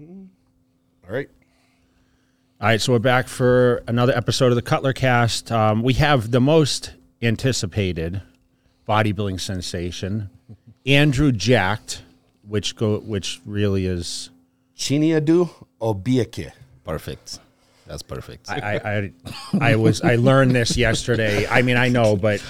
All right. All right, so we're back for another episode of the Cutler Cast. Um, we have the most anticipated bodybuilding sensation, Andrew Jacked, which go which really is Chinedu Obieke. Perfect. That's perfect. I, I I I was I learned this yesterday. I mean I know, but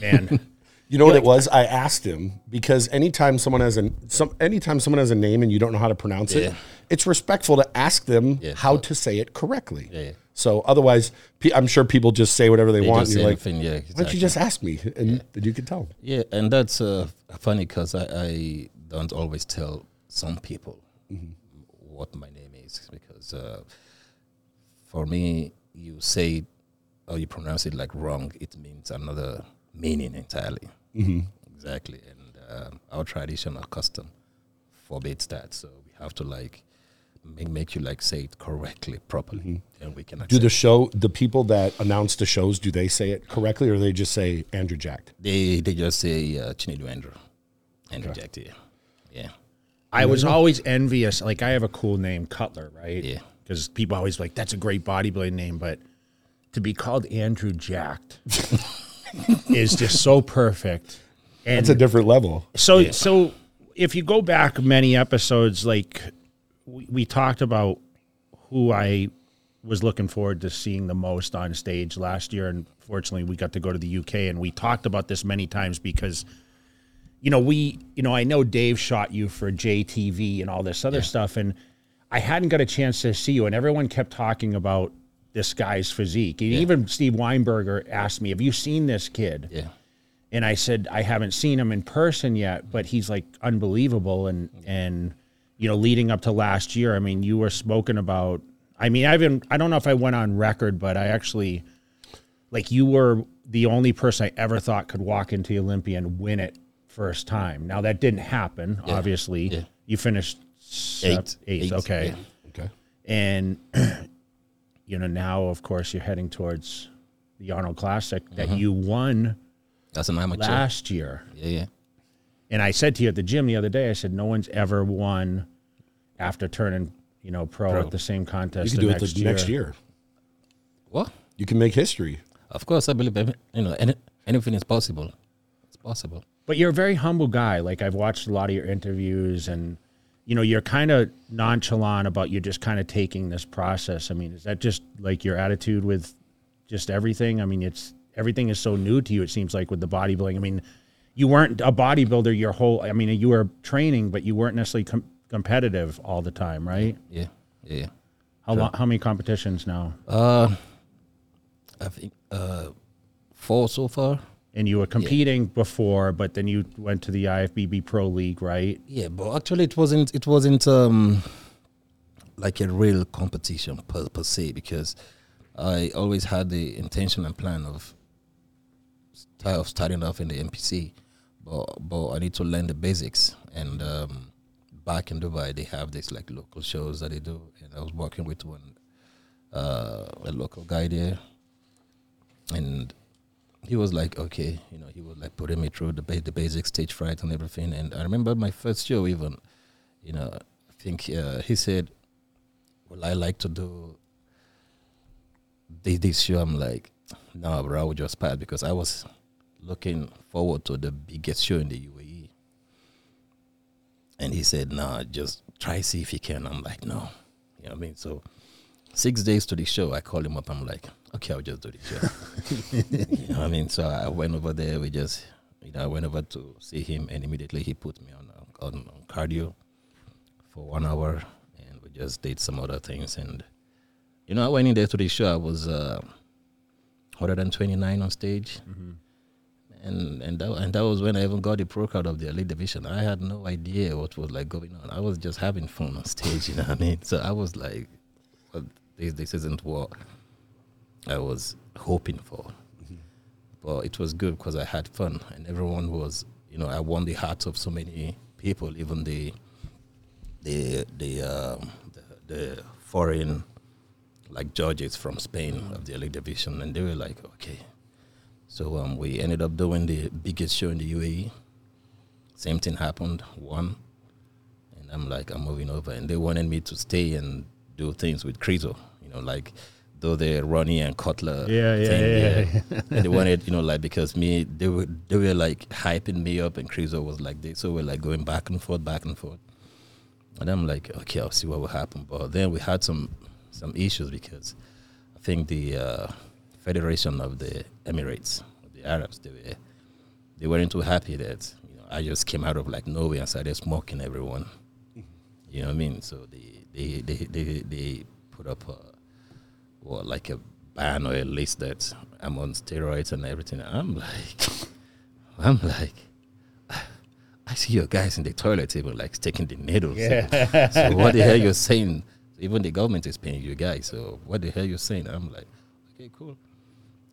man, You know what it was? I asked him because anytime someone has a some anytime someone has a name and you don't know how to pronounce it, Yeah. it's respectful to ask them Yeah. how to say it correctly. Yeah. So otherwise, pe- I'm sure people just say whatever they, want. just And you're like, anything, yeah, why don't you exactly. just ask me? And then you can tell. Yeah, and that's uh, funny because I, I don't always tell some people what my name is because uh, for me, you say it or you pronounce it like wrong, it means another meaning entirely. Exactly, and um our traditional custom forbids that, so we have to like make, make you like say it correctly, properly, and we can. Do the show the people that announce the shows? Do they say it correctly or they just say Andrew Jacked? They they just say uh, Chinedu Andrew, Andrew Jack, yeah, yeah. I was always envious. Like I have a cool name, Cutler, right? Yeah. Because people always like that's a great bodybuilding name, but to be called Andrew Jacked is just so perfect. And It's a different level. So so if you go back many episodes, like we, we talked about who I was looking forward to seeing the most on stage last year, and fortunately we got to go to the UK, and we talked about this many times because you know we you know I know Dave shot you for JTV and all this other stuff, and I hadn't got a chance to see you, and everyone kept talking about this guy's physique, and even Steve Weinberger asked me, "Have you seen this kid?" Yeah. and I said I haven't seen him in person yet, but he's like unbelievable and and you know leading up to last year, I mean you were spoken about I mean I haven't I don't know if I went on record, but I actually like you were the only person I ever thought could walk into the Olympia and win it first time. Now that didn't happen, obviously. yeah. You finished sep- Eight. eighth, okay. yeah. Okay. And you know now of course you're heading towards the Arnold Classic that Mm-hmm. you won That's an amateur. last year. Yeah, yeah. And I said to you at the gym the other day, I said, no one's ever won after turning, you know, pro, Pro. at the same contest. You contest can the do it next, the year. next year. What? You can make history. Of course, I believe every- you know any, anything is possible. It's possible. But you're a very humble guy. Like I've watched a lot of your interviews and, you know, you're kind of nonchalant about you're just kind of taking this process. I mean, is that just like your attitude with just everything? I mean, it's everything is so new to you, it seems like with the bodybuilding. I mean, you weren't a bodybuilder your whole, I mean, you were training, but you weren't necessarily com- competitive all the time, right? Yeah, yeah. How long, how many competitions now? Uh, I think uh, four so far. And you were competing before, but then you went to the IFBB Pro League, right? Yeah, but actually, it wasn't. It wasn't um, like a real competition per, per se because I always had the intention and plan of start of starting off in the NPC, but but I need to learn the basics. And um, back in Dubai, they have this like local shows that they do, and I was working with one uh, a local guy there, and he was like, okay, you know, he was like putting me through the ba- the basic stage fright and everything. And I remember my first show, even, you know, I think uh, he said, "Well, I like to do this, this show." I'm like, "No, bro, I would just pass because I was looking forward to the biggest show in the UAE." And he said, "No, just try see if you can." I'm like, "No," you know what I mean. So six days to the show, I call him up. I'm like, "Okay, I'll just do the show." you know what I mean? So I went over there. We just, you know, I went over to see him, and immediately he put me on on, on cardio for one hour, and we just did some other things. And you know, I went in there to the show. I was uh, 129 on stage, and and that and that was when I even got the pro card of the elite division. I had no idea what was like going on. I was just having fun on stage. You know what I mean? So I was like, well, this this isn't what I was hoping for. But it was good because I had fun and everyone was, you know, I won the hearts of so many people, even the the the um, the, the foreign like judges from Spain of the elite division, and they were like, okay. So um, we ended up doing the biggest show in the UAE. Same thing happened, one, and I'm like, I'm moving over, and they wanted me to stay and do things with Crizo, you know, like do the Ronnie and Cutler. Yeah, yeah, thing, yeah, and they wanted, you know, like because me, they were they were like hyping me up, and Crizo was like this, so we're like going back and forth, back and forth. And I'm like, okay, I'll see what will happen. But then we had some some issues because I think the uh, Federation of the Emirates, of the Arabs, they were they weren't too happy that you know I just came out of like nowhere and started smoking everyone. You know what I mean? So they they they they, they put up a what like a ban or a list that I'm on steroids and everything. I'm like, I'm like. I see your guys in the toilet table like taking the needles. Yeah. so what the hell you're saying? Even the government is paying you guys. So what the hell you're saying? I'm like, okay, cool.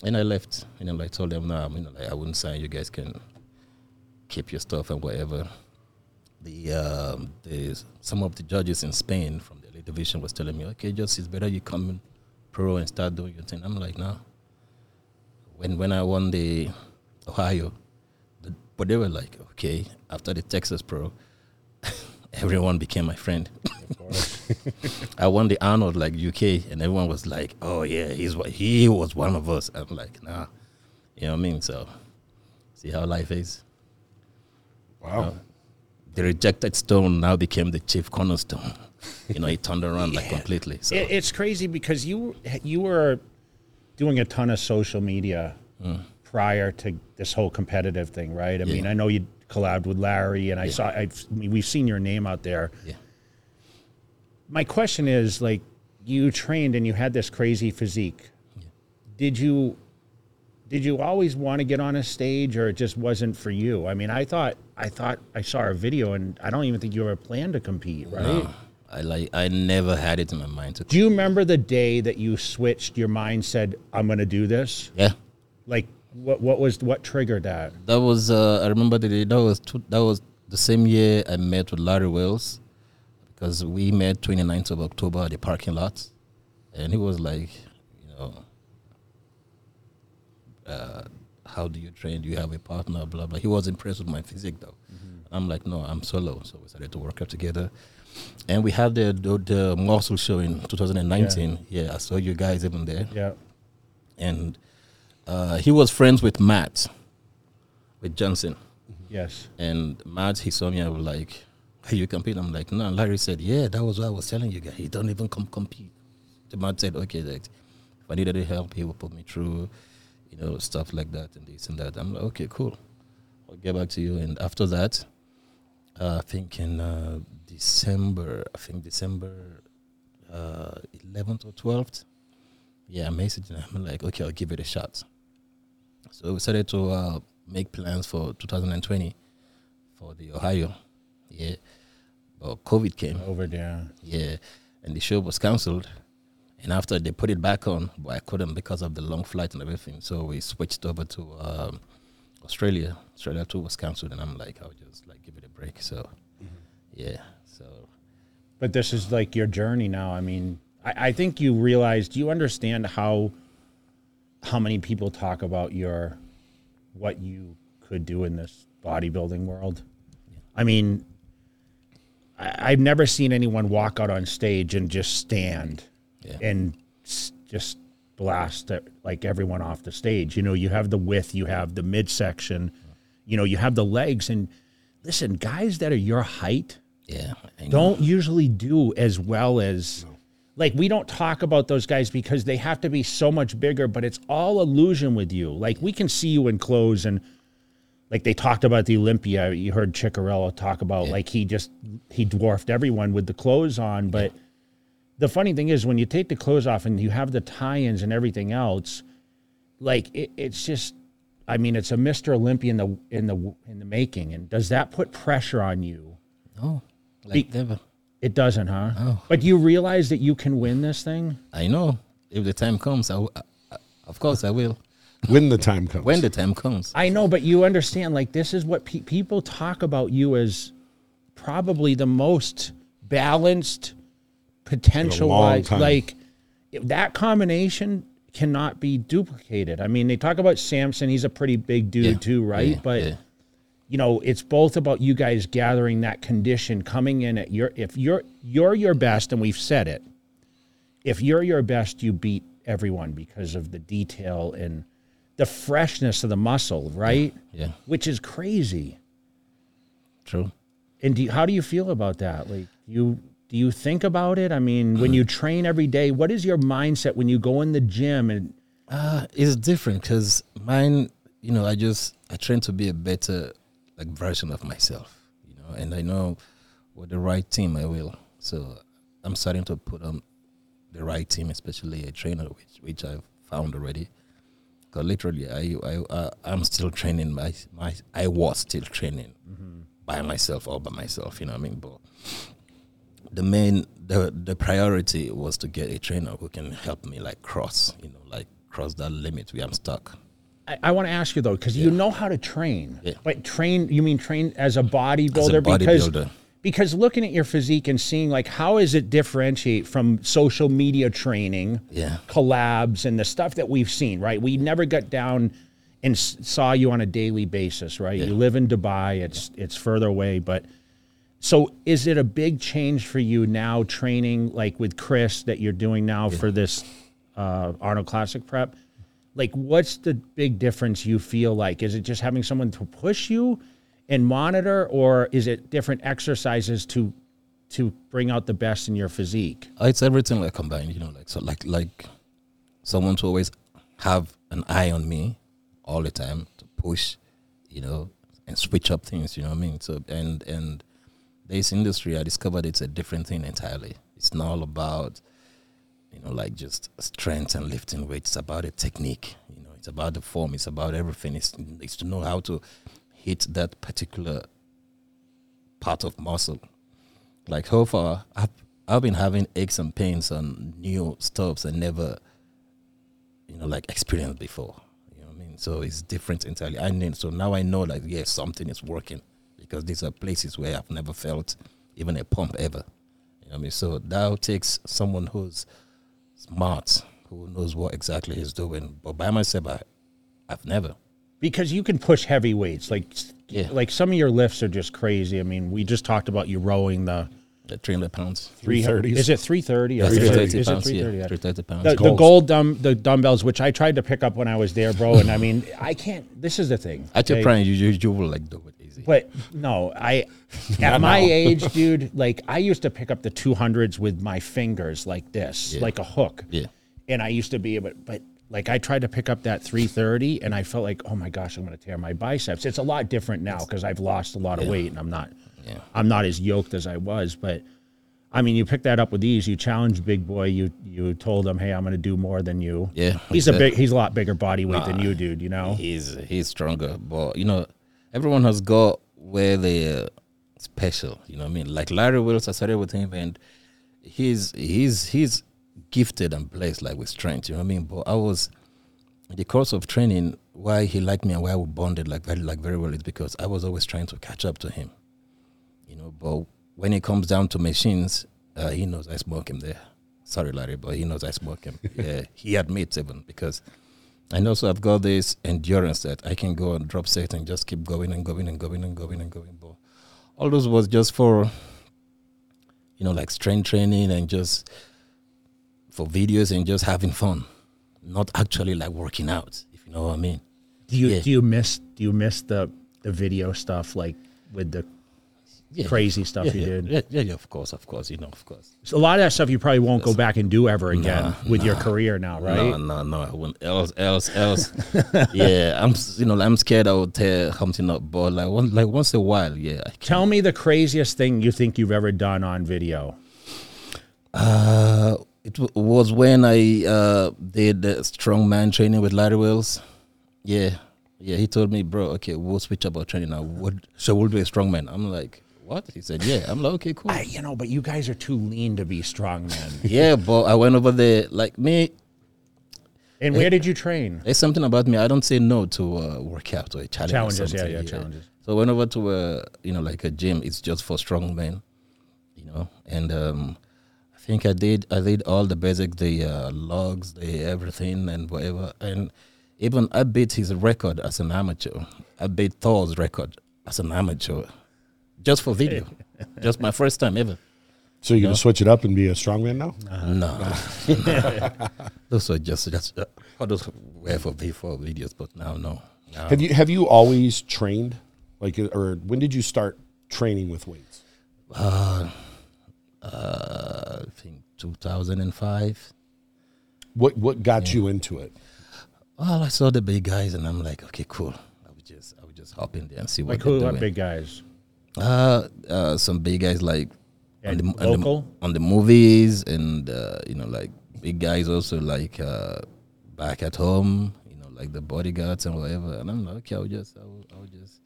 And I left. And I'm like, told them, no, I'm, you know, like I wouldn't sign. You guys can keep your stuff and whatever. The um, the some of the judges in Spain from the elite division was telling me, okay, just it's better you come pro and start doing your thing. I'm like, no. When when I won the Ohio, the, but they were like, okay, after the Texas Pro, everyone became my friend. I won the Arnold like UK, and everyone was like, "Oh yeah, he's what he was one of us." I'm like, "Nah," you know what I mean? So, see how life is. Wow. The rejected stone now became the chief cornerstone. You know, he turned around like completely. So It, it's crazy because you you were doing a ton of social media mm. prior to this whole competitive thing, right? I mean, I know you collabed with Larry, and I saw I've, I mean, we've seen your name out there. yeah, My question is, like, you trained and you had this crazy physique. Did you did you always want to get on a stage, or it just wasn't for you? I mean, I thought I thought I saw a video, and I don't even think you ever planned to compete, right? no, I like I never had it in my mind to. Do you remember the day that you switched your mind, said, "I'm going to do this"? Yeah, Like, what what was what triggered that? that was. Uh, I remember the day. That was two, that was the same year I met with Larry Wheels, because we met 29th of October at the parking lot, and he was like, you know, uh, how do you train? Do you have a partner? Blah blah. He was impressed with my physique though. I'm like, no, I'm solo. So we started to work out together, and we had the the, the muscle show in 2019. Yeah. I saw you guys even there, Yeah, and uh, he was friends with Matt, with Johnson. yes, And Matt, he saw me. I was like, "Hey, you compete?" I'm like, "No." Larry said, "Yeah, that was what I was telling you guys. He don't even come compete." The Matt said, "Okay, that if I needed any help, he would put me through, you know, stuff like that and this and that." I'm like, "Okay, cool. I'll get back to you." And after that, uh, I think in uh, December, I think December uh, 11th or 12th, yeah, I messaged him. I'm like, "Okay, I'll give it a shot." So we started to uh, make plans for 2020 for the Ohio. Yeah. But COVID came. over there. Yeah. And the show was cancelled. And after they put it back on, but I couldn't because of the long flight and everything. So we switched over to um, Australia. Australia too was cancelled. And I'm like, I'll just like give it a break. So, yeah. So, But this is like your journey now. I mean, I, I think you realize. Do you understand how how many people talk about your what you could do in this bodybuilding world? I mean, I, I've never seen anyone walk out on stage and just stand Yeah. and s- just blast it, like everyone off the stage. You know, you have the width, you have the midsection, you know, you have the legs. And listen, guys that are your height yeah. Don't usually do as well as like we don't talk about those guys because they have to be so much bigger but it's all illusion with you. Like we can see you in clothes and like they talked about the olympia. You heard Ciccarello talk about like he just he dwarfed everyone with the clothes on but the funny thing is when you take the clothes off and you have the tie-ins and everything else like it, it's just i mean it's a mr olympia in the in the in the making. And does that put pressure on you? No. Like never. it doesn't, huh? Oh. But you realize that you can win this thing? I know. If the time comes, I, w- I- I- of course I will. When the time comes. When the time comes. I know, but you understand, like, this is what pe- people talk about you as probably the most balanced, potential wise. time. Like, if that combination cannot be duplicated. I mean, they talk about Samson, he's a pretty big dude, Yeah, too, right? yeah, but yeah. You know, it's both about you guys gathering that condition, coming in at your if you're you're your best, and we've said it. If you're your best, you beat everyone because of the detail and the freshness of the muscle, right? Yeah, Which is crazy. true. And do you, how do you feel about that? Like you do you think about it? I mean, when you train every day, what is your mindset when you go in the gym and Uh, it's different because mine, you know, I just I train to be a better like version of myself, you know, and I know with the right team I will. So I'm starting to put on the right team, especially a trainer, which which I've found already. Because literally, I I I'm still training my my I was still training mm-hmm. by myself all by myself. You know what I mean? But the main the the priority was to get a trainer who can help me like cross, you know, like cross that limit where I'm stuck. I, I want to ask you though, because you know how to train. Yeah. But train, you mean train as a bodybuilder? because bodybuilder. because looking at your physique and seeing like how is it differentiate from social media training, Yeah. collabs, and the stuff that we've seen. Right, we never got down and s- saw you on a daily basis. Right, you live in Dubai. It's it's further away, but. So is it a big change for you now training like with Chris that you're doing now for this uh, Arnold Classic prep? Like what's the big difference you feel like? Is it just having someone to push you and monitor or is it different exercises to to bring out the best in your physique? Uh, It's everything like combined, you know, like so like like someone to always have an eye on me all the time to push, you know, and switch up things, you know what I mean? So and and this industry I discovered it's a different thing entirely. It's not all about you know, like just strength and lifting weights. It's about a technique. You know, it's about the form. It's about everything. It's, it's to know how to hit that particular part of muscle. Like so far, I've I've been having aches and pains on new stuffs I never, you know, like experienced before. You know what I mean? So it's different entirely. I mean, so now I know like yes, something is working because these are places where I've never felt even a pump ever. You know what I mean? So that takes someone who's smart, who knows what exactly he's doing. But by myself, I, I've never. Because you can push heavy weights. Like Yeah. like some of your lifts are just crazy. I mean, we just talked about you rowing the The 300 pounds. 330s. Is it 330? Yeah, Or 330 Is it pounds. 330? Yeah, 330 pounds. the, the gold dumb the dumbbells, which I tried to pick up when I was there, bro. And I mean, I can't. This is the thing. At your okay? prime, you, you, you will like do it easy. But no, I at my age, dude, like I used to pick up the 200s with my fingers like this, like a hook. Yeah. And I used to be able, but like I tried to pick up that 330 and I felt like, oh my gosh, I'm going to tear my biceps. It's a lot different now because I've lost a lot of weight and I'm not, Yeah. I'm not as yoked as I was. But I mean, you pick that up with ease. You challenged Big Boy. You you told him, hey, I'm going to do more than you. Yeah, He's a big, he's a lot bigger body weight than you, dude. You know. He's he's stronger, but you know, everyone has got where they're special. You know what I mean? Like Larry Wheels, I started with him, and he's he's he's gifted and blessed like with strength. You know what I mean? But I was in the course of training. Why he liked me and why we bonded like very like very well is because I was always trying to catch up to him. You know, but when it comes down to machines, uh, he knows I smoke him there. Sorry, Larry, but he knows I smoke him. yeah, he admits even because and also I've got this endurance that I can go and drop set and just keep going and going and going and going and going. But all those was just for you know, like strength training and just for videos and just having fun. Not actually like working out, if you know what I mean. Do you Yeah. do you miss do you miss the the video stuff like with the Yeah, crazy stuff yeah, you yeah, did? Yeah, yeah, yeah, of course, of course, you know, of course. So a lot of that stuff you probably won't go back and do ever again Nah, with your career now, right? No, no, no. I wouldn't. Else, else, else. yeah, I'm. You know, I'm scared I would tear something up. But like, one, like once in a while, yeah. Tell me the craziest thing you think you've ever done on video. Uh, it w- was when I uh did the strongman training with Larry Wheels. Yeah, yeah. He told me, bro, okay, we'll switch up our training now. What? So we'll do a strongman. I'm like, what? He said, yeah. I'm like, okay, cool. I, you know, but you guys are too lean to be strong men. yeah, but I went over there. Like me, and where did you train? There's something about me. I don't say no to uh, workout or a challenge. or Challenges, yeah, something, yeah, challenges. So I went over to a you know like a gym. It's just for strong men, you know. And um, I think I did I did all the basic, the uh, logs, the everything, and whatever. And even I beat his record as an amateur. I beat Thor's record as an amateur, just for video, just my first time ever. So you're gonna switch it up and be a strongman now? No, those were just just uh, all those were for before videos, but now no. Now, Have you have you always trained? Like, or when did you start training with weights? uh, uh, I think 2005. What what got you into it? Well, I saw the big guys, and I'm like, okay, cool. I would just I would just hop in there and see what Like they're who? doing. What big guys? Uh, uh, some big guys like on And the, on the local? on the movies, and uh, you know, like big guys also like uh, back at home. You know, like the bodyguards and whatever. And I'm like, okay, I'll just, I'll, I'll just.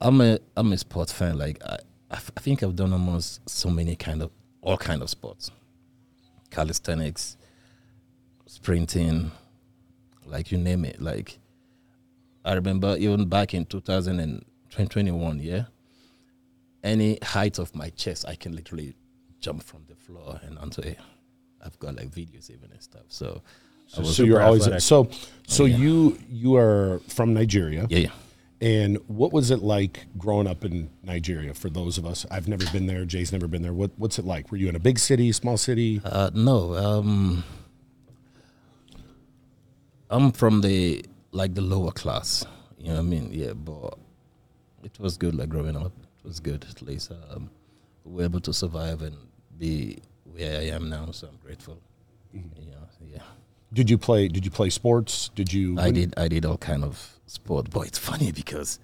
I'm a I'm a sports fan. Like I, I f- I think I've done almost so many kind of all kind of sports, calisthenics, sprinting, like you name it. Like I remember even back in 2021, yeah any height of my chest, I can literally jump from the floor and onto it. I've got like videos even and stuff. So, was So you're always athletic. so so you you are from Nigeria. yeah, yeah. And what was it like growing up in Nigeria? For those of us, I've never been there. Jay's never been there. What what's it like? Were you in a big city, small city? Uh, no, um, I'm from the like the lower class. You know what I mean? Yeah, but it was good. Like growing up, it was good. At least um, we were able to survive and be where I am now. So I'm grateful. You know, yeah. Did you play? Did you play sports? Did you? I did I did all kind of sport, Boy, it's funny because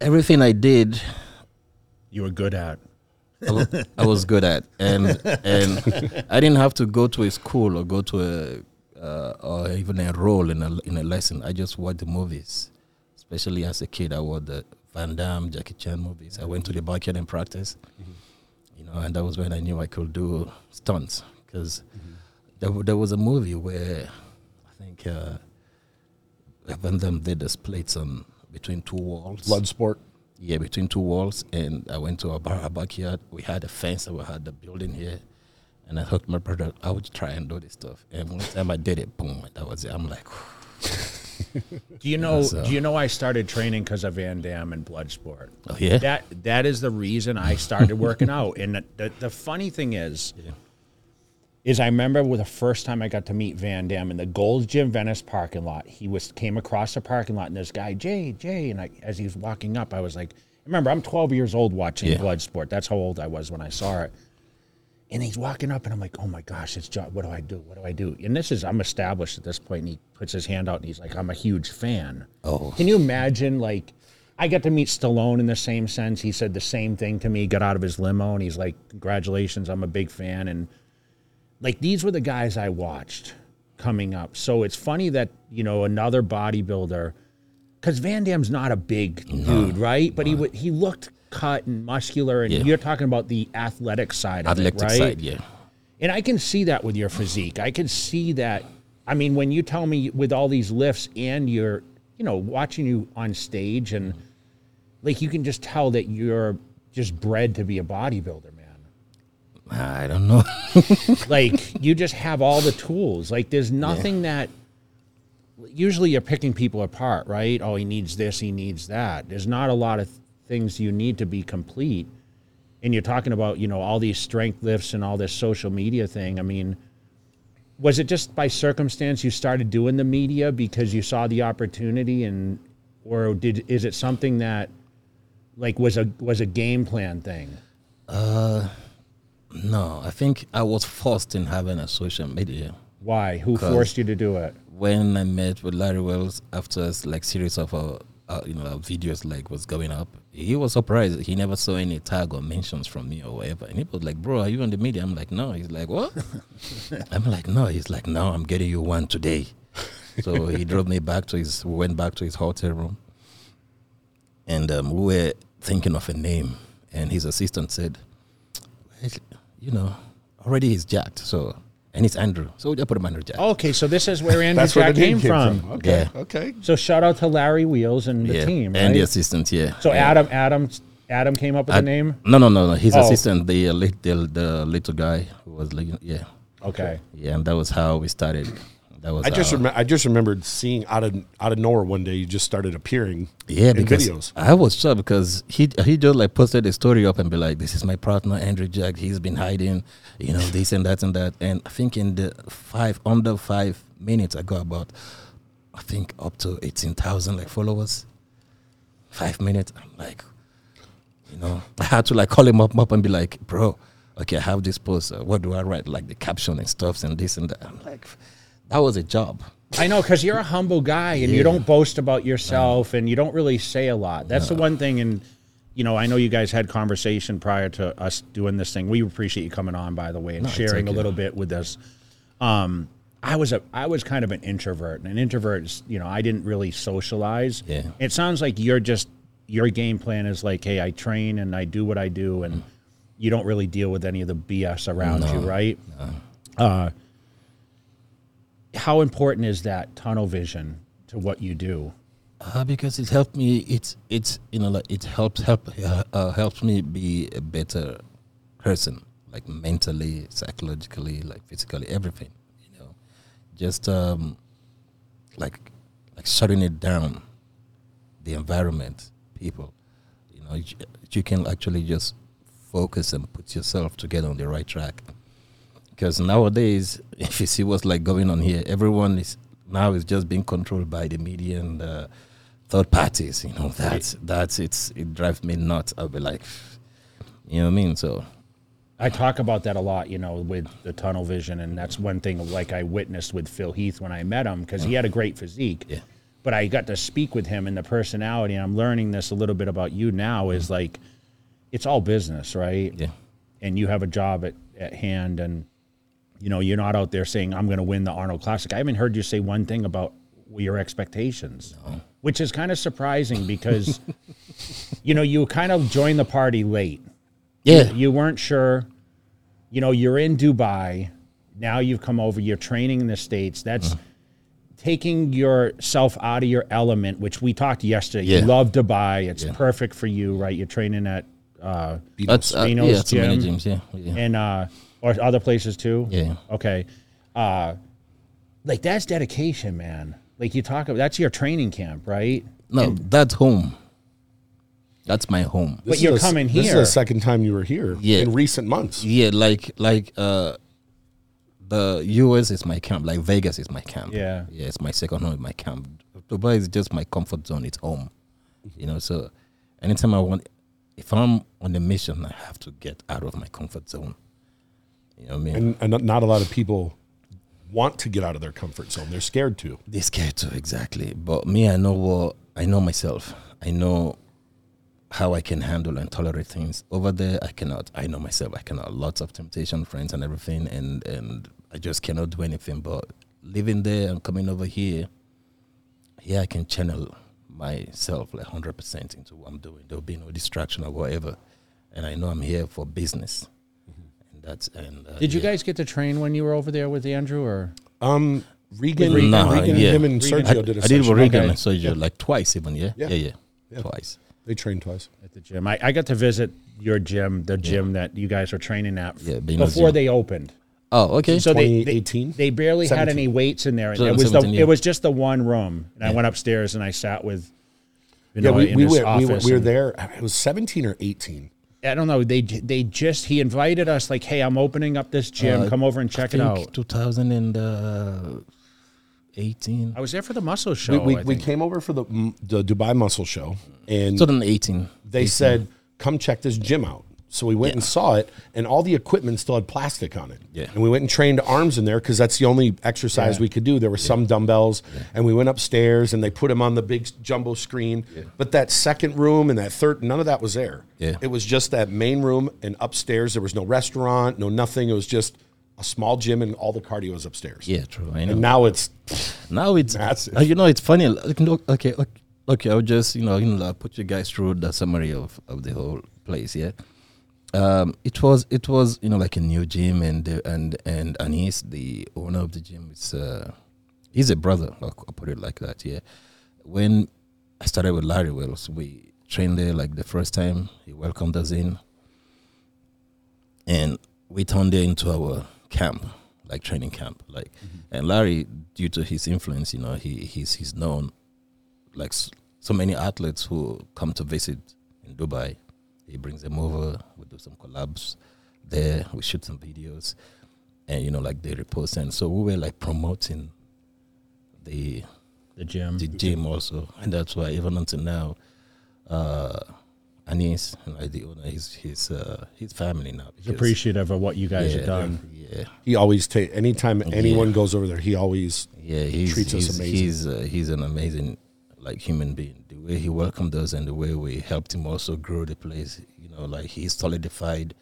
everything I did You were good at. I I was good at, and and I didn't have to go to a school or go to a uh, or even enroll in a in a lesson. I just watched the movies, especially as a kid. I watched the Van Damme, Jackie Chan movies. I went to the backyard and practice, you know, and that was when I knew I could do stunts because there, wa- there was a movie where I think uh, Van Damme did the splits on between two walls. Bloodsport? Yeah, between two walls, and I went to our, bar, our backyard. We had a fence, and we had the building here. And I hooked my brother. I would try and do this stuff. And one time I did it, boom, that was it. I'm like, Do you know? so- uh, Do you know I started training because of Van Damme and Bloodsport? oh yeah, That that is the reason I started working out. And the, the, the funny thing is, Yeah. is I remember with the first time I got to meet Van Damme in the Gold's Gym Venice parking lot. He was came across the parking lot, and this guy Jay Jay, and I, as he was walking up, I was like, remember I'm 12 years old watching Yeah. Bloodsport. That's how old I was when I saw it. And he's walking up, and I'm like, oh my gosh, it's John. What do I do? What do I do? And this is I'm established at this point. and he puts his hand out, and he's like, I'm a huge fan. Oh. Can you imagine like I got to meet Stallone in the same sense. He said the same thing to me, got out of his limo and he's like, Congratulations, I'm a big fan. And like these were the guys I watched coming up. So it's funny that, you know, another bodybuilder because Van Damme's not a big dude, right? But he would he looked cut and muscular and Yeah. you're talking about the athletic side of athletic it, right? side, yeah. And I can see that with your physique. I can see that. I mean, when you tell me with all these lifts and you're, you know, watching you on stage and like you can just tell that you're just bred to be a bodybuilder, man. I don't know. Like you just have all the tools. Like there's nothing that usually you're picking people apart, right? Oh, he needs this, he needs that. There's not a lot of things you need to be complete. And you're talking about, you know, all these strength lifts and all this social media thing. I mean, was it just by circumstance you started doing the media because you saw the opportunity and or did is it something that like was a was a game plan thing? Uh no, I think I was forced in having a social media. Why? Who forced you to do it? when I met with Larry Wheels after s- like series of uh, uh, you know uh, videos like was going up, he was surprised. He never saw any tag or mentions from me or whatever, and he was like, "Bro, are you on the media?" I'm like, "No." He's like, "What?" I'm like, "No." He's like, "No, I'm getting you one today." so he drove me back to his. We went back to his hotel room, and um, we were thinking of a name, and his assistant said, "You know, already he's jacked, so." And it's Andrew, so we just put him under Jack. Okay, so this is where Andrew That's where Jack the name came, from. Okay. Yeah. Okay. So shout out to Larry Wheels and the yeah, team, and the right? assistant, yeah. So yeah. Adam, Adam, Adam came up with the Ad- name. No, no, no, no. His Oh. assistant, the, uh, lit- the the little guy who was like, yeah, Okay. yeah, and that was how we started. That was I just our- remem- I just remembered seeing out of out of nowhere one day you just started appearing. Yeah, in because videos. I was shocked because he he just like posted a story up and be like, "This is my partner Andrew Jack. He's been hiding, you know, this and that and that." And I think in the five under five minutes, I got about, I think up to eighteen thousand like followers. Five minutes, I'm like, you know, I had to like call him up up and be like, "Bro, okay, I have this post. Uh, what do I write? Like the caption and stuffs and this and that." I'm like, that was a job. I know because you're a humble guy and you don't boast about yourself and you don't really say a lot. That's the one thing. And you know, I know you guys had conversation prior to us doing this thing. We appreciate you coming on, by the way, and No, sharing a little bit with us. Um, I was a I was kind of an introvert, and an introvert is you know I didn't really socialize. Yeah. It sounds like you're just your game plan is like, hey, I train and I do what I do, and you don't really deal with any of the BS around you, right? Uh, how important is that tunnel vision to what you do? Uh, because it helped me. It's it's you know like it helps help uh, uh, helps me be a better person, like mentally, psychologically, like physically, everything. You know, just um, like like shutting it down, the environment, people. You know, you, you can actually just focus and put yourself to get on the right track. Because nowadays, if you see what's like going on here, everyone is now is just being controlled by the media and uh, third parties. You know, that's that's it's it drives me nuts. I'll be like, you know what I mean? So I talk about that a lot, you know, with the tunnel vision, and that's one thing like I witnessed with Phil Heath when I met him because he had a great physique. Yeah. But I got to speak with him and the personality, and I'm learning this a little bit about you now. Is like, it's all business, right? yeah, and you have a job at, at hand and you know you're not out there saying i'm going to win the arnold classic. I haven't heard you say one thing about your expectations which is kind of surprising because you know you kind of joined the party late. Yeah, you weren't sure. You know you're in dubai. Now you've come over. You're training in the states. That's taking yourself out of your element which we talked yesterday. You love dubai. It's perfect for you right? You're training at uh, that's uh, yeah, that's gyms. Yeah, yeah. and uh or other places too Yeah. okay uh like that's dedication man like you talk about that's your training camp right no, that's home. That's my home. But This you're is the- coming This is here. the second time you were here Yeah. in recent months. Yeah, like like uh the US is my camp, like Vegas is my camp. Yeah. Yeah, it's my second home, my camp. Dubai is just my comfort zone, it's home. You know, so anytime I want if I'm on a mission, I have to get out of my comfort zone. You know what I mean? And, and not a lot of people want to get out of their comfort zone. They're scared to. They're scared too, exactly. But me, I know what I know myself. I know how I can handle and tolerate things. Over there, I cannot. I know myself. I cannot. Lots of temptation, friends, and everything, and and I just cannot do anything. But living there and coming over here, here I can channel myself like hundred percent into what I'm doing. There'll be no distraction or whatever, and I know I'm here for business. And that's and uh, did you yeah. guys get to train when you were over there with andrew or Um, Regan, Regan. Regan, No, yeah. him and Regan. Sergio I, did a I did with Regan Okay. and Sergio like twice even. Yeah, Yeah. yeah, yeah, Yeah. twice. They trained twice. at the gym I, I got to visit your gym the gym that you guys were training at Yeah, before they opened Oh, okay. so they, they 2018? they barely had any weights in there and it was the, yeah. it was just the one room and i went upstairs and i sat with Yeah, Benoit we, in we, his were, we, were, we were there. It was 17 or 18. I don't know. They they just he invited us like, hey, I'm opening up this gym. Uh, Come over and check it out. 2018. I was there for the muscle show. we, I we, we came over for the, the Dubai Muscle Show, and 2018. they said, "Come check this gym out." So we went and saw it, and all the equipment still had plastic on it. Yeah. And we went and trained arms in there because that's the only exercise Yeah. we could do. There were some dumbbells, and we went upstairs and they put them on the big jumbo screen. But that second room and that third, none of that was there. Yeah. It was just that main room, and upstairs there was no restaurant, no nothing. It was just a small gym, and all the cardio was upstairs. Yeah, true. I know. And now it's now it's Massive. uh, you know it's funny. Like, no, okay, okay, okay. I'll just you know you know I'll put you guys through the summary of of the whole place. Yeah. Um, it was it was you know like a new gym and uh, and and and he's the owner of the gym. It's uh, he's a brother. I'll, I'll put it like that. Yeah. When I started with Larry Wheels, we trained there like the first time. He welcomed us in, and we turned there into our camp. like training camp. Like, and Larry, due to his influence, you know, he he's he's known like so many athletes who come to visit in Dubai. He brings them over. We do some collabs there. We shoot some videos, and you know, like they repost. And so we were like promoting the The gym. the gym also, and that's why even until now, uh, Anis, like the owner, his his uh, his family now. He's appreciative of what you guys yeah, have done. Yeah, He always take anytime anyone goes over there. He always yeah, he's Treats us amazing. He's uh, he's an amazing like human being. Way he welcomed us and the way we helped him also grow the place. You know, like he solidified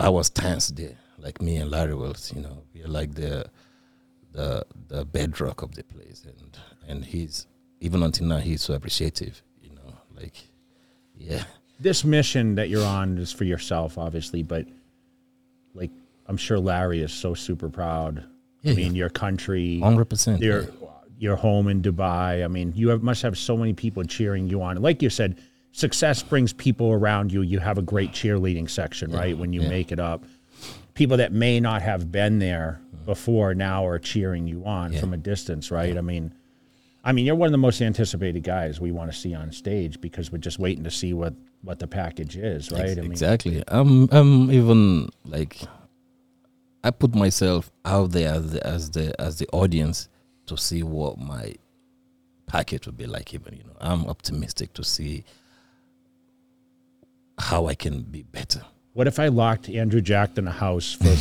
our stance there. Like me and Larry was, you know, we're like the the the bedrock of the place, and and he's even until now he's so appreciative. You know, like yeah, This mission that you're on is for yourself, obviously, but like I'm sure Larry is so super proud. Yeah, I mean, your country, hundred percent. your your home in Dubai. I mean, you have, must have so many people cheering you on. Like you said, success brings people around you. You have a great cheerleading section, right? When you yeah. make it up, people that may not have been there before now are cheering you on Yeah. from a distance, right? I mean, I mean, you're one of the most anticipated guys we want to see on stage because we're just waiting to see what what the package is, right? Ex- I mean, exactly. I'm I'm even like I put myself out there as the as the as the audience to see what my package would be like even you know I'm optimistic to see how I can be better. What if I locked Andrew Jack in a house for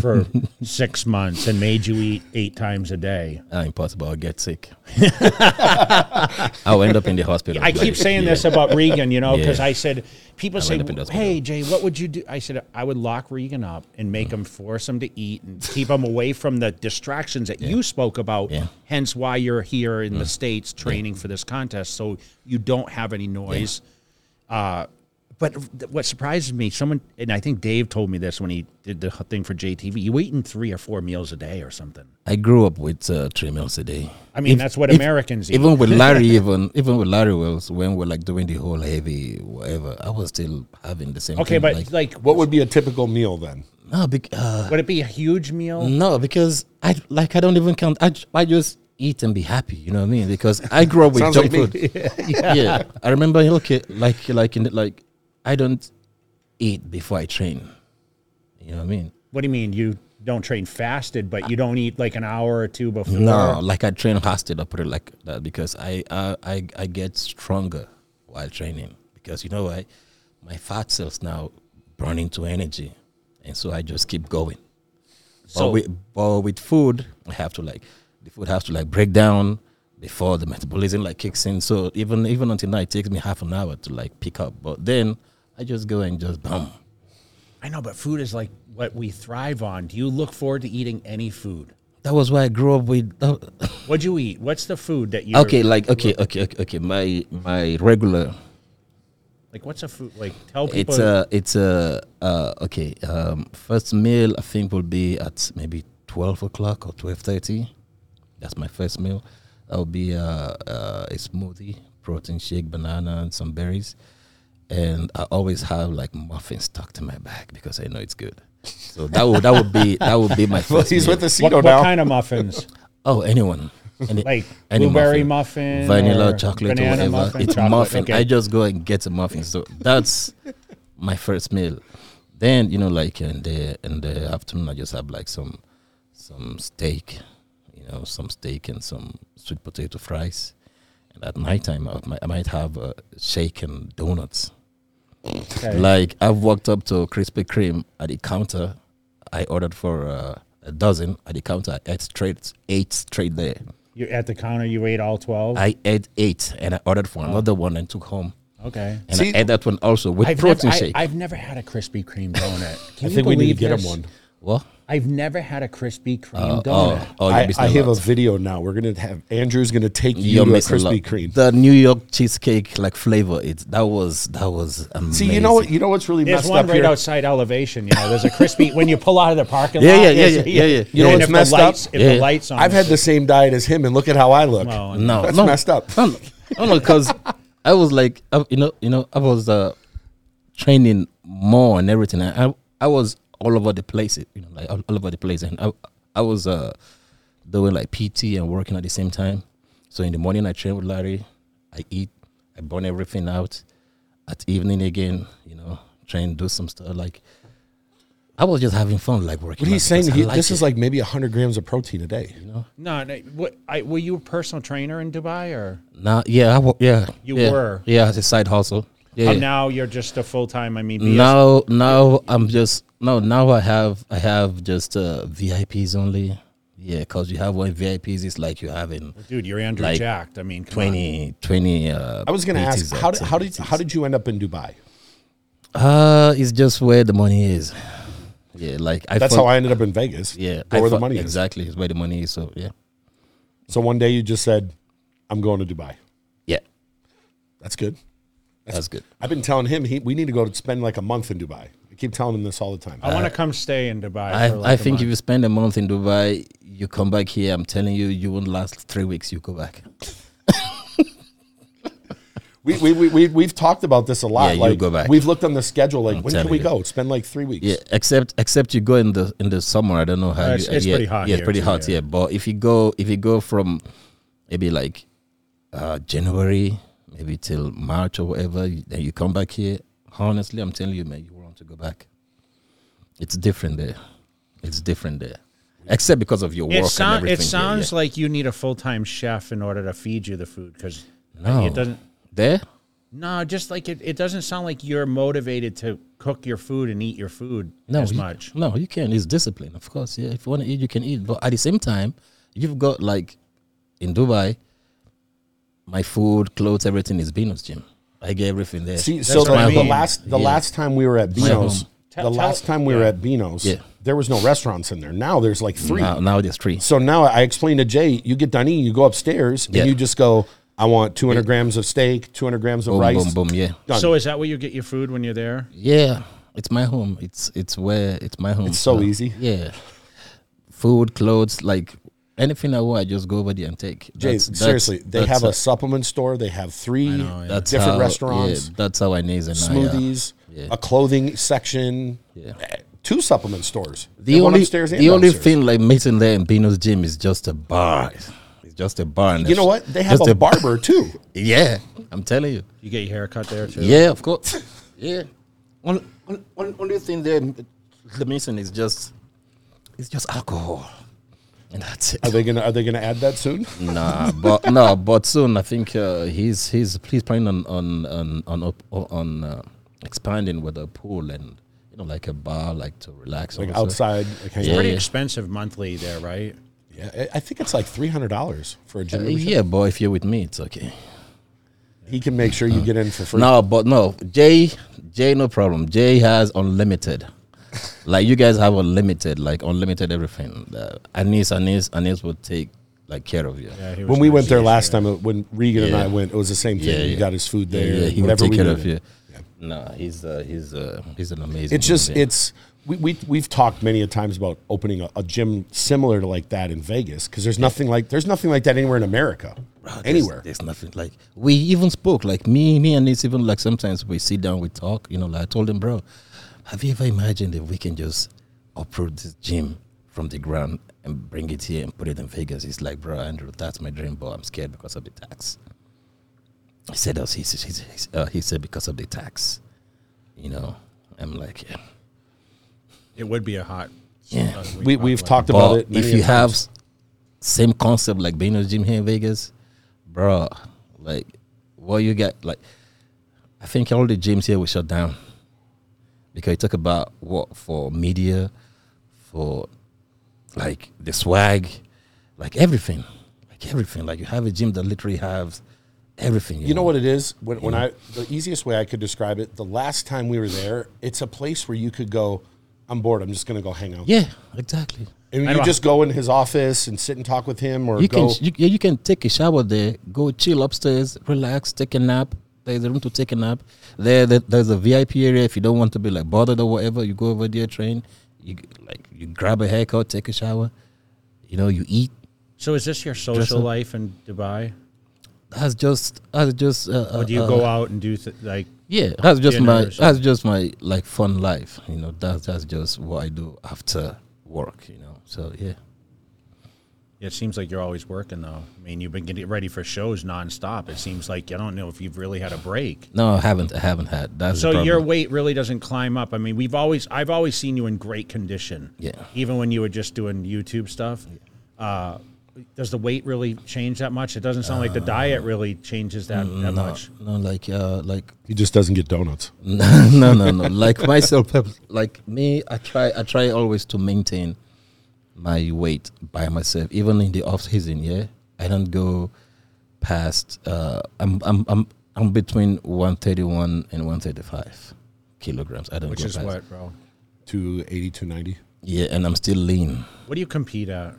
for six months and made you eat eight times a day? Uh, impossible. I'll get sick. I'll end up in the hospital. I keep saying yeah. this about Regan, you know, because Yeah. I said people I say, went up in the hospital. "Hey Jay, what would you do?" I said I would lock Regan up and make him force him to eat and keep him away from the distractions that you spoke about. Yeah. Hence why you're here in the states training for this contest, so you don't have any noise. Uh, but what surprises me, someone and I think Dave told me this when he did the thing for JTV. You eating three or four meals a day or something. I grew up with uh, three meals a day. I mean, If- that's what if- Americans eat. Even with Larry, even even with Larry Wheels, when we're like doing the whole heavy whatever, I was still having the same. okay, thing, but like, like, what would be a typical meal then? no, bec- uh, would it be a huge meal? no, because I like I don't even count. I just eat and be happy. You know what I mean? Because I grew up with junk like me. food. yeah. I remember. Okay, like like in the, like I don't eat before I train. You know what I mean? What do you mean? You don't train fasted, but you don't eat like an hour or two before? No, like I train fasted. I put it like that because I I I, I get stronger while training because you know why? My fat cells now burn into energy, and so I just keep going. So- but, with, but with food, I have to like the food has to like break down before the metabolism like kicks in. So even even until now, it takes me half an hour to like pick up. But then I just go and just boom. I know, but food is like what we thrive on. Do you look forward to eating any food? That was why I grew up with. What'd you eat? What's the food that you okay, like okay, okay, okay, okay. My my regular like? What's a food like? Tell people. It's a it's a uh, okay. Um, first meal I think will be at maybe twelve o'clock or twelve thirty. That's my first meal. That will be uh, uh, a smoothie, protein shake, banana, and some berries. And I always have like muffins stuck in my bag because I know it's good. So that would that would be that would be my Well, first. he's meal. with the what, Cito what now. kind of muffins? oh anyone. Any, Like any blueberry muffin, vanilla, or chocolate, or whatever. muffin, it's chocolate, muffin. okay. I just go and get a muffin. So that's my first meal. Then you know, like in the in the afternoon, I just have like some some steak, you know, some steak and some sweet potato fries. And at nighttime, I might, I might have uh, shake and donuts. Okay. Like I've walked up to Krispy Kreme at the counter. I ordered for uh, a dozen at the counter. I ate straight eight straight there. you at the counter. You ate all twelve. I ate eight and I ordered for another one and took home. okay. And See- I ate that one also with I've protein never, shake. I've never had a Krispy Kreme donut. Can I you think we need to believe get him this? one. what? I've never had a Krispy Kreme Oh, donut. oh, I, you're missing have a video now. We're gonna have Andrew's gonna take you You're to a missing a lot. Krispy Kreme. The New York cheesecake like flavor. It's that was that was amazing. See, you know what? You know what's really There's messed one up right here. outside elevation. You know, there's a crispy when you pull out of the parking Yeah, lot. yeah, yeah, there's yeah, yeah, yeah. You know and what's if messed up? lights, If Yeah. the lights on, I've had the same diet as him, and look at how I look. Well, No, That's no, messed up. No, no, no, because I was like, I, you know, you know, I was uh, training more and everything. I, I I was all over the place. You know, like all, all over the place. And I, I was uh, doing like PT and working at the same time. So in the morning I train with Larry, I eat, I burn everything out. At evening again, you know, train, do some stuff like. I was just having fun, like working. What out he's saying, he, like this it, is like maybe 100 grams of protein a day. you know. No, no what, I, were you a personal trainer in Dubai or Now, yeah, I, yeah, You yeah, were? yeah, as a side hustle. Yeah, oh, yeah. now you're just a full time? I mean, BS now now i'm just no now i have i have just uh vips only yeah because you have one vips it's like you having dude, you're Andrew Like Jacked. I mean, come on. 20 20 uh I was going to ask, how did, how did how did you end up in Dubai? uh it's just where the money is yeah like i That's fun- how I ended up in Vegas. yeah go I where the fun- money is. exactly is where the money is so yeah So one day you just said, "I'm going to Dubai." yeah That's good. That's good I've been telling him he, we need to go to spend like a month in Dubai. I keep telling him this all the time. I want to come stay in Dubai. I, for like I a think if month. you spend a month in Dubai, you come back here. I'm telling you, you won't last three weeks. You go back. we, we, we, we, we've talked about this a lot. Yeah, you like, go back. We've looked on the schedule. Like, I'm when can we you. go? Spend like three weeks. Yeah, except except you go in the in the summer. I don't know how Uh, you, it's- it's yeah, pretty hot Yeah, here pretty hot. yeah. Yeah. but if you go if you go from maybe like uh, January maybe till March or whatever, you- then you come back here. Honestly, I'm telling you, man, you want to go back. It's different there. It's different there. Except because of your work it, and sound, everything. it here, sounds yeah. like you need a full time chef in order to feed you the food because No. it doesn't. there. No, just like it, it doesn't sound like you're motivated to cook your food and eat your food No, as you- much. No, you can. It's discipline, of course. Yeah, if you want to eat, you can eat. But at the same time, you've got like in Dubai, my food, clothes, everything is Beano's gym. I get everything there. See, That's so the, I the last the Yeah. last time we were at My Beano's. Tell- the tell- last time we were at Beano's, Yeah. there was no restaurants in there. Now there's like three. now, now there's three. So now I explained to Jay, you get done eating, you go upstairs, Yeah. and you just go, I want 200 grams of steak, 200 grams of Boom, rice. boom, boom. Yeah, Done. So is that where you get your food when you're there? yeah. It's my home. It's it's where it's my home. It's so easy. Yeah, food, clothes, like anything I want, I just go over there and take. Jay, That's- that's- seriously, they that's have how- a supplement store. They have three know, yeah. different how- restaurants, Yeah, that's how I naze and I, uh, smoothies, Yeah. a clothing section, Yeah. eh, two supplement stores. The They only upstairs and the only thing like missing there in Beano's gym is just a bar. It's just a bar. and You know what? They have just a barber too. Yeah, I'm telling you. You get your hair cut there too. Yeah, of course. yeah. Only, only, only thing there the missing is just it's just alcohol, and that's it. Are they gonna Are they gonna add that soon? nah, but no, but soon I think uh, he's he's he's planning on on on on up, on uh, expanding with a pool and you know like a bar like to relax Like also. outside? Like hang Yeah. out? Pretty expensive monthly there, right? Yeah, I- I think it's like three hundred dollars for a gym. Uh, yeah, but if you're with me, it's okay. He can make sure you get in for free. No, but no, Jay, Jay, no problem. Jay has unlimited. Like you guys have unlimited, like unlimited everything. Uh, Anis, Anis, Anis will take like care of you. Yeah, when we went there last yeah. time, when Regan and I went, it was the same thing. Yeah, You yeah. got his food there. yeah, he will whatever take we care of needed. you. No, he's uh, he's uh, he's an amazing. It's just human being. it's we we we've talked many a times about opening a, a gym similar to like that in Vegas because there's nothing like there's nothing like that anywhere in America, Bro, there's- anywhere. There's, nothing like we even spoke like me, me and this even like sometimes we sit down, we talk. You know, like I told him, bro, have you ever imagined if we can just uproot this gym from the ground and bring it here and put it in Vegas? He's like, bro, Andrew, that's my dream, but I'm scared because of the tax. He said, us. He, said- he, uh, he said because of the tax. You know, I'm like, yeah. It would be a hot. Yeah. uh, we, we've weather. talked about it. if you have times. s- same concept like Beano's gym here in Vegas, bro, like what you get, like I think all the gyms here will shut down because you talk about what for media, for like the swag, like everything, like everything. Like you have a gym that literally has everything. You know what it is? When, when I the easiest way I could describe it, the last time we were there, it's a place where you could go. I'm bored. I'm just gonna go hang out. Yeah, exactly. And you just go in his office and sit and talk with him, or You go. can you, you can take a shower there, go chill upstairs, relax, take a nap. There's a room to take a nap. There, there there's a VIP area if you don't want to be like bothered or whatever. You go over there, train. You like you grab a haircut, take a shower. You know, you eat. So is this your social life in Dubai? That's just that's just. Uh, Or do you uh, go out and do th- like Yeah, that's just my that's just my like fun life. You know, that's that's just what I do after work. You know, so yeah. It seems like you're always working, though. I mean, you've been getting ready for shows nonstop. It seems like I don't know if you've really had a break. No, I haven't. I haven't had. That's So your weight really doesn't climb up. I mean, we've always, I've always seen you in great condition. Yeah. Even when you were just doing YouTube stuff. Uh, does the weight really change that much? It doesn't sound like the diet really changes that, that Uh, no, much. no, like uh, like He just doesn't get donuts. no, no, no, no. Like myself, like me, I try, I try always to maintain my weight by myself, even in the off season. Yeah, I don't go past. Uh, I'm, I'm, I'm, I'm between one thirty one and one thirty five kilograms. I don't Which go is past. what, bro? 280, 290. Yeah, and I'm still lean. What do you compete at?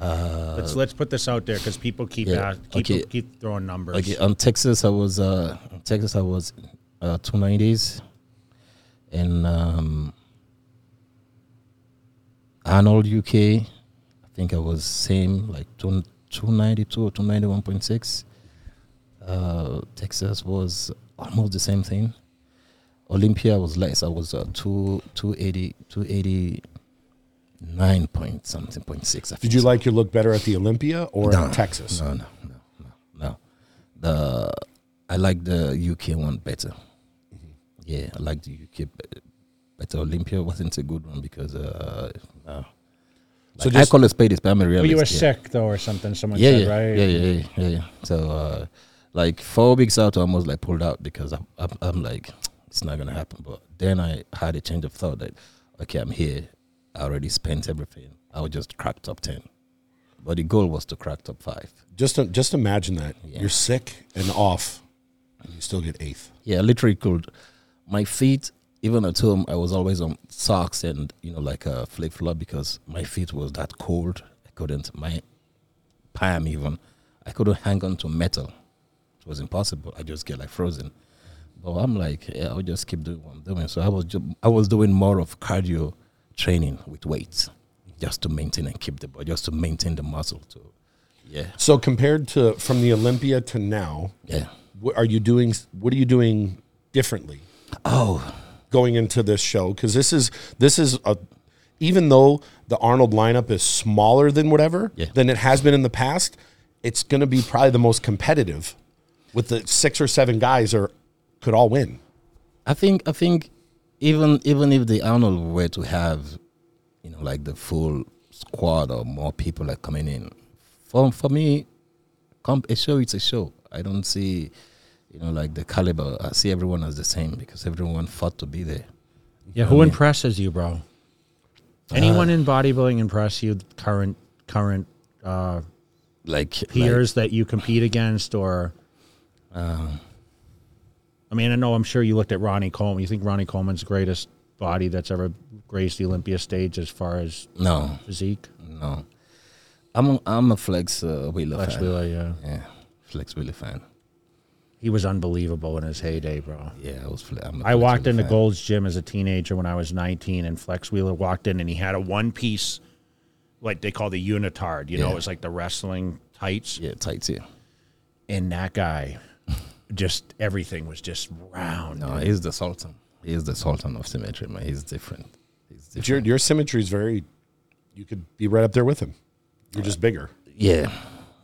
let's let's put this out there because people keep Uh, yeah, ask, keep, okay. keep throwing numbers. Okay, on Texas, I was uh, on Texas, I was uh, two nineties, and um, Arnold UK, I think I was same like two two ninety two or two ninety one point six. Uh, Texas was almost the same thing. Olympia was less. I was uh, two two eighty two eighty nine point something point six. Did you so. like your look better at the Olympia or No, Texas? No, no, no, no, no. The I like the UK one better. Yeah, I like the UK be- better. Olympia wasn't a good one because uh, no. So Like, I call it spade a spade. I'm a realist. Well, you were yeah. sick though, or something. Someone Yeah, said, yeah, right? yeah, yeah, yeah, yeah, yeah. So, uh, like four weeks out, I almost like pulled out because I'm, I'm, I'm like, it's not gonna happen. But then I had a change of thought that, okay, I'm here. I already spent everything. I would just crack top ten. But the goal was to crack top five. Just just imagine that Yeah. you're sick and off, and you still get eighth. Yeah, I literally could. My feet, even at home, I was always on socks and you know like a flip flop because my feet was that cold. I couldn't. My palm even, I couldn't hang on to metal. It was impossible. I just get like frozen. But I'm like, yeah, I'll just keep doing what I'm doing. So I was ju- I was doing more of cardio training with weights, just to maintain and keep the body, just to maintain the muscle. To yeah, So compared to from the Olympia to now, yeah. what are you doing? What are you doing differently Oh, going into this show? Because this is this is a even though the Arnold lineup is smaller than whatever Yeah. than it has been in the past, it's going to be probably the most competitive. With the six or seven guys or could all win. I think I think even even if the Arnold were to have, you know, like the full squad or more people like coming in, for for me, comp a show it's a show. I don't see, you know, like the caliber. I see everyone as the same because everyone fought to be there. Yeah, who impresses you, bro? Anyone in bodybuilding impress you? Current current uh, Like peers that you compete against, or uh, I mean, I know I'm sure you looked at Ronnie Coleman. You think Ronnie Coleman's greatest body that's ever graced the Olympia stage as far as no, physique? no. I'm a, I'm a Flex uh, Wheeler Flex fan. Wheeler, yeah, Yeah, Flex Wheeler fan. He was unbelievable in his heyday, bro. Yeah, I was. I'm a I Flex walked into fan. Gold's Gym as a teenager when I was 19, and Flex Wheeler walked in and he had a one piece, like they call the unitard. You know, Yeah. it was like the wrestling tights. Yeah, tights. here. And that guy, just everything was just round. No, he's the sultan. He's the sultan of symmetry, man. He's different. He's But your your symmetry is very. You could be right up there with him. You're just bigger. Yeah,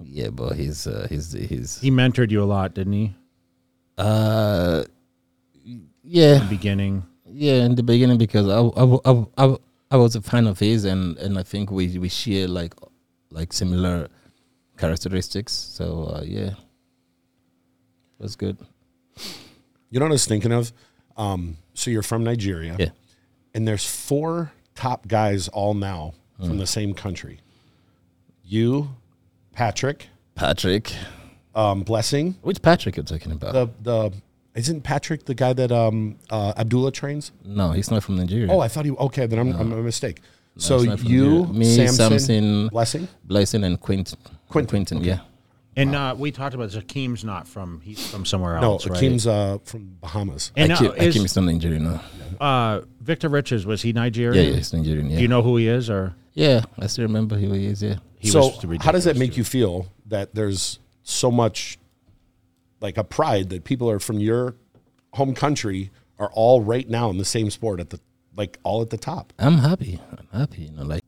yeah, but he's uh, he's he's He mentored you a lot, didn't he? Uh yeah In the beginning. yeah in the beginning because I I, I, I, I was a fan of his and and I think we we share like like similar characteristics. So uh, yeah, was good. You know what I was thinking of? Um, so you're from Nigeria. Yeah. and there's four top guys all now from the same country. You, Patrick, Patrick, um, Blessing. which Patrick you're talking about? The the isn't Patrick the guy that um, uh, Abdullah trains? no, he's not from Nigeria. Oh, I thought he. Okay, then I'm, I'm a mistake. so he's not from you, Nigeria. Me, Samson, Samson, Blessing. Blessing, and Quint, Quentin, Quentin, yeah. And uh, we talked about this. Akeem's not from, he's from somewhere No, else, right? Akeem's uh, from Bahamas. And Akeem, now, is, Akeem is not Nigerian, no. uh, Victor Richards, was he Yeah, Nigerian? yeah, he's Nigerian, yeah. Do you know who he is? or Yeah, I still remember who he is. Yeah, he so was how does that make too. you feel that there's so much like a pride that people are from your home country are all right now in the same sport at the like all at the top. I'm happy. I'm happy. You know, like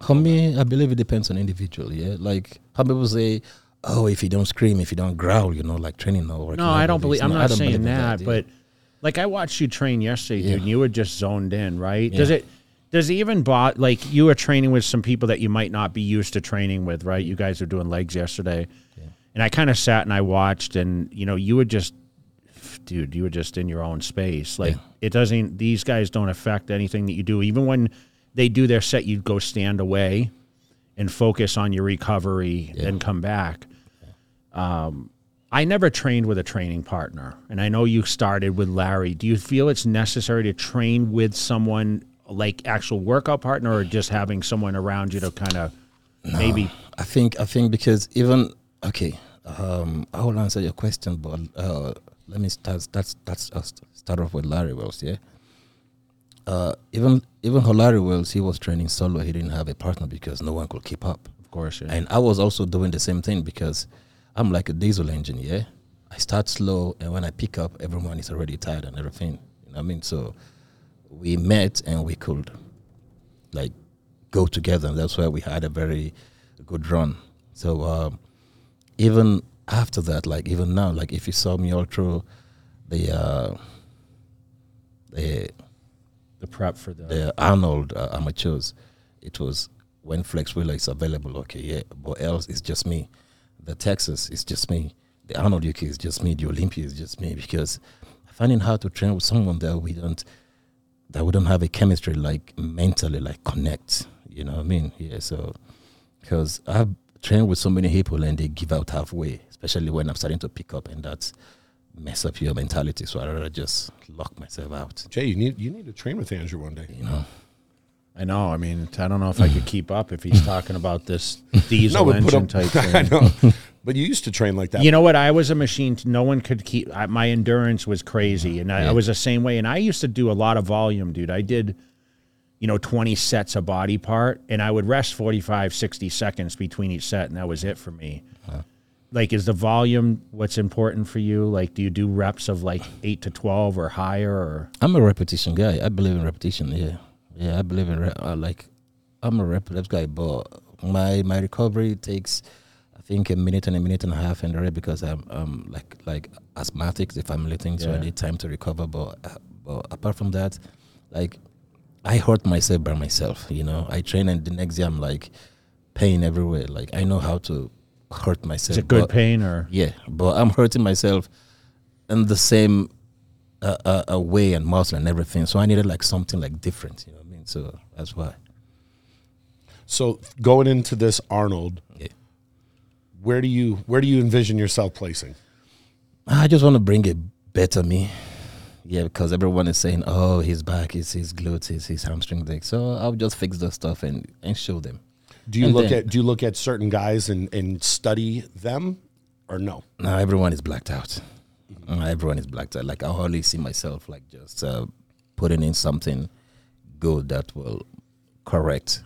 for me, I believe it depends on individual. Yeah, like how people say, "Oh, if you don't scream, if you don't growl, you know, like training or No, I don't believe. I'm No, not don't saying believe in that, but like I watched you train yesterday, dude. Yeah. And you were just zoned in, right? Yeah. Does it? Does it even bot like you were training with some people that you might not be used to training with, right? You guys were doing legs yesterday, and I kind of sat and I watched, and you know, you were just, dude, you were just in your own space. Like Yeah. it doesn't. These guys don't affect anything that you do. Even when they do their set, you'd go stand away and focus on your recovery and come back. Um, I never trained with a training partner, and I know you started with Larry. Do you feel it's necessary to train with someone like actual workout partner, or just having someone around you to kind of maybe? I think I think because even okay, um, I will answer your question, but uh, let me start. That's that's uh, start off with Larry Wheels. Yeah. Uh, even even Larry Wheels, he was training solo. He didn't have a partner because no one could keep up. Of course, yeah. And I was also doing the same thing because I'm like a diesel engine, yeah. I start slow, and when I pick up, everyone is already tired and everything. You know what I mean? So we met and we could like go together. And that's why we had a very good run. So um, even after that, like even now, like if you saw me all through the uh, the the prep for the, the Arnold uh, amateurs, it was when Flex Wheeler is available, okay, yeah, but else it's just me. The Texas is just me. The Arnold UK is just me. The Olympia is just me because finding how to train with someone that we don't that we don't have a chemistry like mentally like connect. You know what I mean? Yeah. So because I've trained with so many people and they give out halfway, especially when I'm starting to pick up, and that's mess up your mentality. So I rather just lock myself out. Jay, you need you need to train with Andrew one day. You know. I know. I mean, I don't know if I could keep up if he's talking about this diesel but put engine up- type I thing. know. But you used to train like that. You know what? I was a machine. t- No one could keep. I, my endurance was crazy, and I, I was the same way. And I used to do a lot of volume, dude. I did, you know, 20 sets of body part, and I would rest 45, 60 seconds between each set, and that was it for me. Like, is the volume what's important for you? Like, do you do reps of like eight to 12 or higher? Or I'm a repetition guy. I believe in repetition. Yeah, yeah. I believe in re- uh, like I'm a rep reps guy, but my my recovery takes I think a minute and a minute and a half in the rep because I'm um like like asthmatic, the family thing, so I need time to recover. But uh, but apart from that, like I hurt myself by myself. You know, I train and the next day I'm like pain everywhere. Like I know how to hurt myself. is it good but- pain or? yeah, but I'm hurting myself in the same uh, uh, uh, way and muscle and everything. So I needed like something like different. You know what I mean? So that's why. So going into this Arnold, Yeah. where do you where do you envision yourself placing? I just want to bring a better me. Yeah, because everyone is saying, "Oh, his back, his his glutes, his his hamstring leg." So I'll just fix the stuff and and show them. Do you And look then- at do you look at certain guys and, and study them or no? Now everyone is blacked out. Uh, everyone is blacked out. Like I hardly see myself like just uh, putting in something good that will correct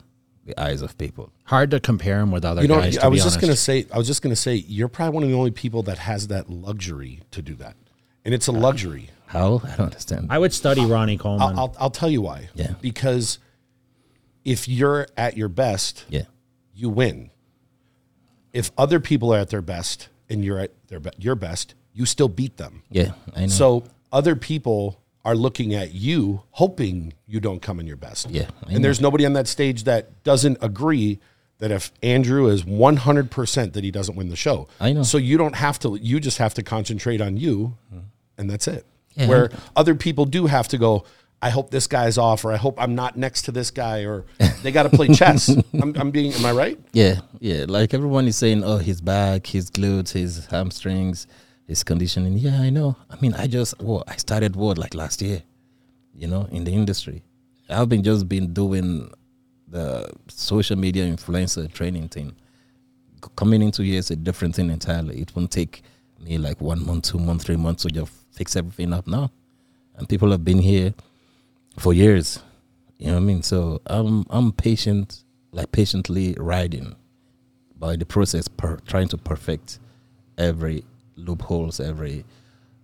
the eyes of people. Hard to compare him with other You know, guys. To I be was just honest. gonna say I was just gonna say you're probably one of the only people that has that luxury to do that. And it's a luxury. How I don't understand. I would study Ronnie Coleman. I'll, I'll, I'll tell you why. Yeah. Because if you're at your best, yeah. you win. If other people are at their best and you're at their be- your best, you still beat them. Yeah, I know. So other people are looking at you, hoping you don't come in your best. Yeah, I and there's nobody on that stage that doesn't agree that if Andrew is 100% that he doesn't win the show. I know. So you don't have to, you just have to concentrate on you mm-hmm. And that's it. Yeah. Where other people do have to go, I hope this guy's off, or I hope I'm not next to this guy, or they got to play chess. I'm, I'm being, am I right? yeah, yeah. Like everyone is saying, oh, his back, his glutes, his hamstrings, his conditioning. Yeah, I know. I mean, I just, well, I started what like last year, you know, in the industry. I've been just been doing the social media influencer training thing. Coming into here is a different thing entirely. It won't take me like one month, two months, three months to just fix everything up now. And people have been here for years. You know what I mean? So I'm I'm patient, like patiently riding by the process, per, trying to perfect every loopholes, every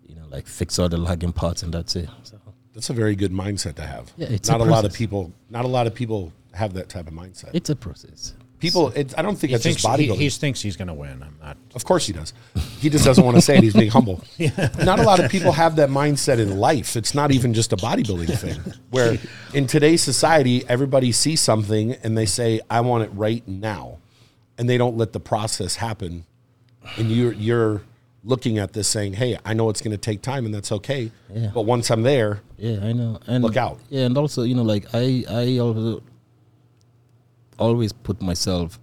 you know, like fix all the lagging parts and that's it. So That's a very good mindset to have. Yeah, it's not a, lot of people. Not a lot of people have that type of mindset. it's a process. People, it, I don't think He it's just thinks he, bodybuilding. he thinks he's going to win. I'm not. Of course he does. He just doesn't want to say it. He's being humble. Yeah. Not a lot of people have that mindset in life. It's not even just a bodybuilding thing. Where in today's society, everybody sees something and they say, "I want it right now," and they don't let the process happen. And you're you're looking at this saying, "Hey, I know it's going to take time, and that's okay. Yeah. But once I'm there, Yeah, I know. And Look out. Yeah, and also, you know, like I, I also always put myself,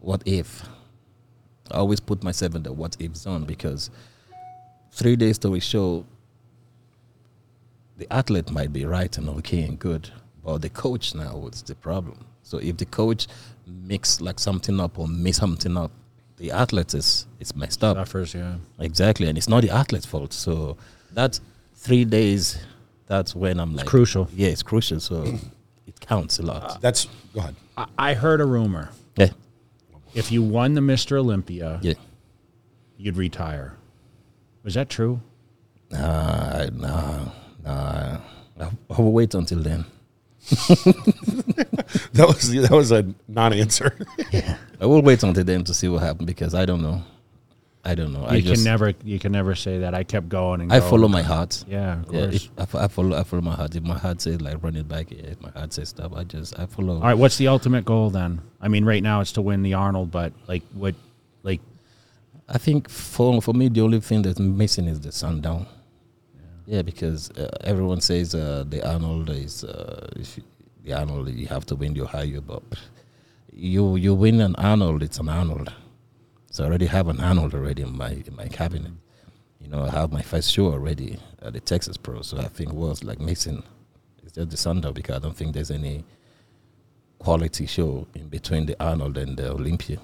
what if? I always put myself in the what if zone because three days to a show, the athlete might be right and okay and good, but the coach now is the problem. So if the coach mix like something up or miss something up, the athlete is it's messed up. Suffers, yeah. Exactly, and it's not the athlete's fault. So that three days, that's when I'm like crucial. Yeah, it's crucial. So counts a lot. Uh, that's go ahead." I, I heard a rumor. yeah, If you won the Mr. Olympia, yeah. you'd retire. Was that true? Nah, nah, nah. I, I will wait until then. That was that was a non-answer. I will wait until then to see what happens because I don't know. I don't know. I You just can never. You can never say that. I kept going and I going. follow my heart. Yeah, of Yeah, course. if, I, I follow. I follow my heart. If my heart says like run it back, yeah, if my heart says stop, I just I follow. All right. What's the ultimate goal then? I mean, right now it's to win the Arnold, but like, what, like, I think for for me the only thing that's missing is the Sandow. Yeah, because uh, everyone says uh, the Arnold is uh, if you, the Arnold you have to win your higher, but you you win an Arnold, it's an Arnold. So I already have an Arnold already in my in my cabinet. You know, I have my first show already at the Texas Pro. So I think what's like missing is just the Sandow because I don't think there's any quality show in between the Arnold and the Olympia.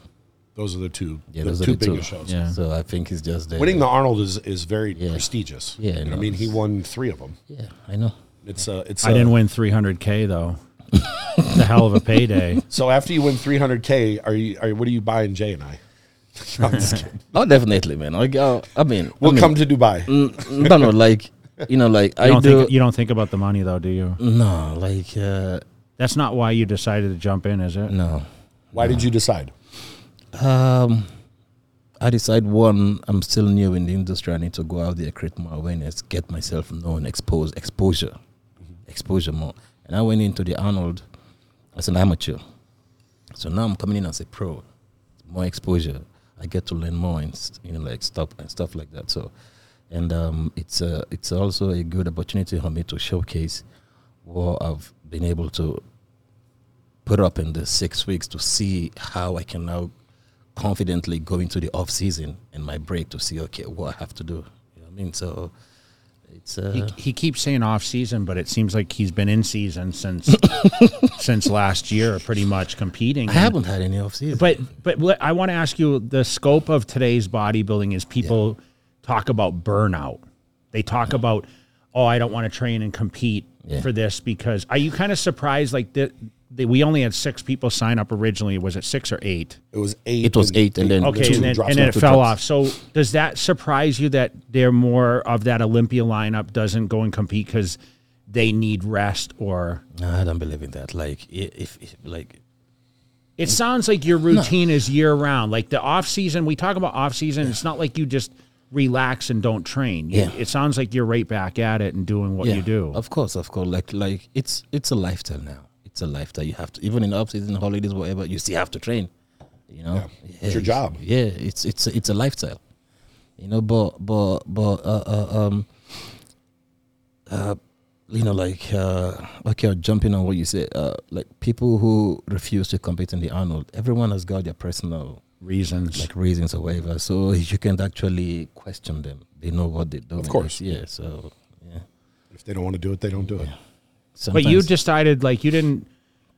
Those are the two, Yeah, the those are two the two. biggest shows. Yeah. So I think it's just the Winning the Arnold is is very Yeah. prestigious. Yeah, You know, I mean, he won three of them. Yeah, I know. It's uh, it's. I uh, didn't win 300k though. the hell of a payday. So after you win 300k, are you are what are you buying Jay and I? I'm just kidding. Oh, definitely, man. I, I, I mean, We'll I mean, come to Dubai. mm, no, no, like you know, like You I don't do. think you don't think about the money though, do you? no, like uh, That's not why you decided to jump in, is it? no. Why did you decide? Um, I decide one, I'm still new in the industry. I need to go out there, create more awareness, get myself known, expose, exposure, exposure more. And I went into the Arnold as an amateur. So now I'm coming in as a pro, more exposure. I get to learn more and you know like stuff and stuff like that. So, and um, it's a, it's also a good opportunity for me to showcase what I've been able to put up in the six weeks to see how I can now confidently go into the off season and my break to see okay what I have to do. You know what I mean? So it's uh, He, he keeps saying off season, but it seems like he's been in season since since last year, pretty much competing. I haven't had any off season. But but what- I want to ask you: the scope of today's bodybuilding is people talk about burnout. They talk about, oh, I don't want to train and compete Yeah. for this because. Are you kind of surprised? Like that, that we only had six people sign up originally. Was it six or eight? It was eight. It was eight, and then Okay, two and then, and then it fell drops. off. So does that surprise you that they're more of that Olympia lineup doesn't go and compete because they need rest or? No, I don't believe in that. Like i- if, if like It sounds like your routine is year round. Like the off season, we talk about off season. It's not like you just relax and don't train. You- Yeah. It sounds like you're right back at it and doing what yeah, you do. Of course, of course. Like like it's it's a lifestyle now. It's a life that You have to even in off season, holidays, whatever. You still have to train. You know, It's your job. Yeah, it's it's it's a lifestyle. You know, but but but uh, uh, um uh you know like uh okay jumping on what you said uh like people who refuse to compete in the Arnold everyone has got their personal Reasons. like reasons or whatever so you can actually question them they know what they do Of course. yeah so yeah If they don't want to do it, they don't do it. But you decided like you didn't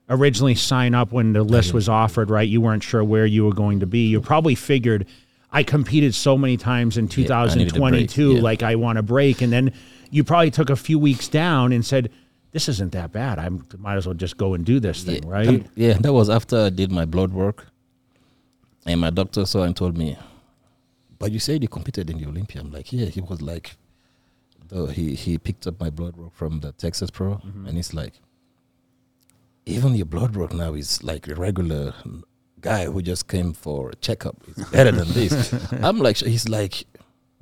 originally sign up when the list was offered, right? You weren't sure where you were going to be. You probably figured I competed so many times in I needed a break, 2022, yeah. like I want a break. And then you probably took a few weeks down and said, this isn't that bad. I might as well just go and do this thing, yeah, right? and- yeah that was after I did my blood work and my doctor saw and told me but you said you competed in the Olympia I'm like yeah he was like though he he picked up my blood work from the Texas Pro, Mm-hmm. and it's like, even your blood work now is like a regular guy who just came for a checkup. It's better than this. I'm like, he's like,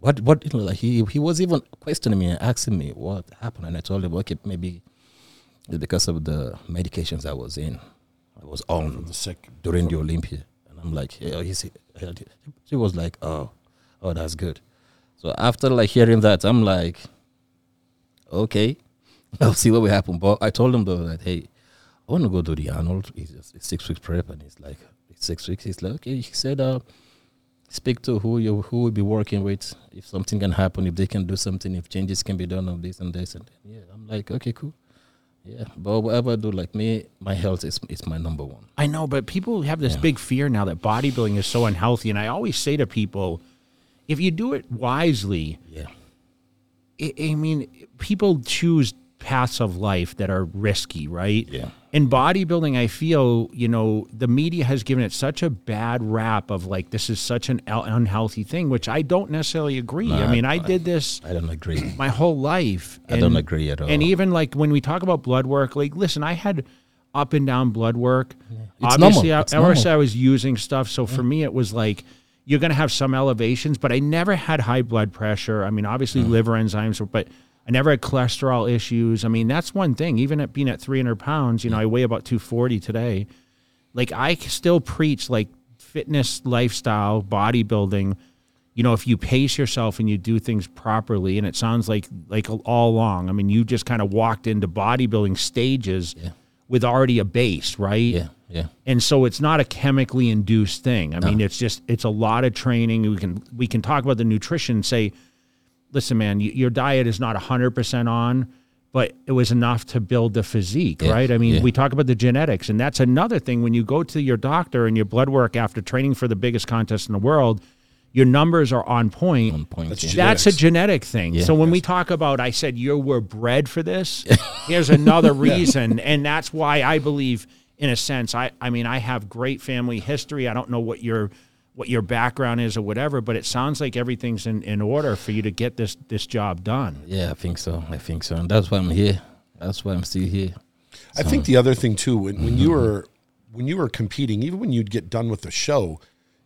what what? You know, like he he was even questioning me and asking me what happened, and I told him, okay, maybe it's because of the medications I was in. I was on The during the Olympia, and I'm like, yeah, he's, she was like, oh, oh, that's good. So after like hearing that, I'm like, okay, I'll see what will happen. But I told him though that hey, I want to go do the Arnold. It's, just, it's six weeks prep, and he's like, it's six weeks. He's like, okay. He said, uh, speak to who you who will be working with. If something can happen, if they can do something, if changes can be done of this and this and yeah. I'm like, okay, cool. Yeah, but whatever I do, like me, my health is is my number one. I know, but people have this big fear now that bodybuilding is so unhealthy. And I always say to people, if you do it wisely, Yeah. I, I mean, people choose paths of life that are risky, right? Yeah. In bodybuilding, I feel, you know, the media has given it such a bad rap of like, this is such an unhealthy thing, which I don't necessarily agree. I mean, I I- did this I don't agree. my whole life. I don't agree at all. And even like when we talk about blood work, like, listen, I had up and down blood work. It's Obviously, normal. I, normal. I was using stuff. So for me, it was like, you're going to have some elevations, but I never had high blood pressure. I mean, obviously Mm. liver enzymes, but I never had cholesterol issues. I mean, that's one thing. Even at being at 300 pounds, you know, I weigh about 240 today. Like I still preach like fitness, lifestyle, bodybuilding. You know, if you pace yourself and you do things properly, and it sounds like like all along. I mean, you just kind of walked into bodybuilding stages Yeah. with already a base, right? Yeah, yeah. and so it's not a chemically induced thing. I mean, it's just it's a lot of training. We can we can talk about the nutrition. Say, listen, man, y- your diet is not hundred percent on, but it was enough to build the physique, Yeah, right? I mean, yeah. we talk about the genetics, and that's another thing. When you go to your doctor and your blood work after training for the biggest contest in the world, your numbers are on point. On point. That's yeah. That's a genetic thing. Yeah. so when we talk about, I said you were bred for this. here's another reason, and that's why I believe, in a sense, I I mean, I have great family history. I don't know what your what your background is or whatever, but it sounds like everything's in, in order for you to get this this job done. Yeah, I think so. I think so. And that's why I'm here. That's why I'm still here. I think the other thing too, when, when you mm-hmm. were when you were competing, even when you'd get done with the show,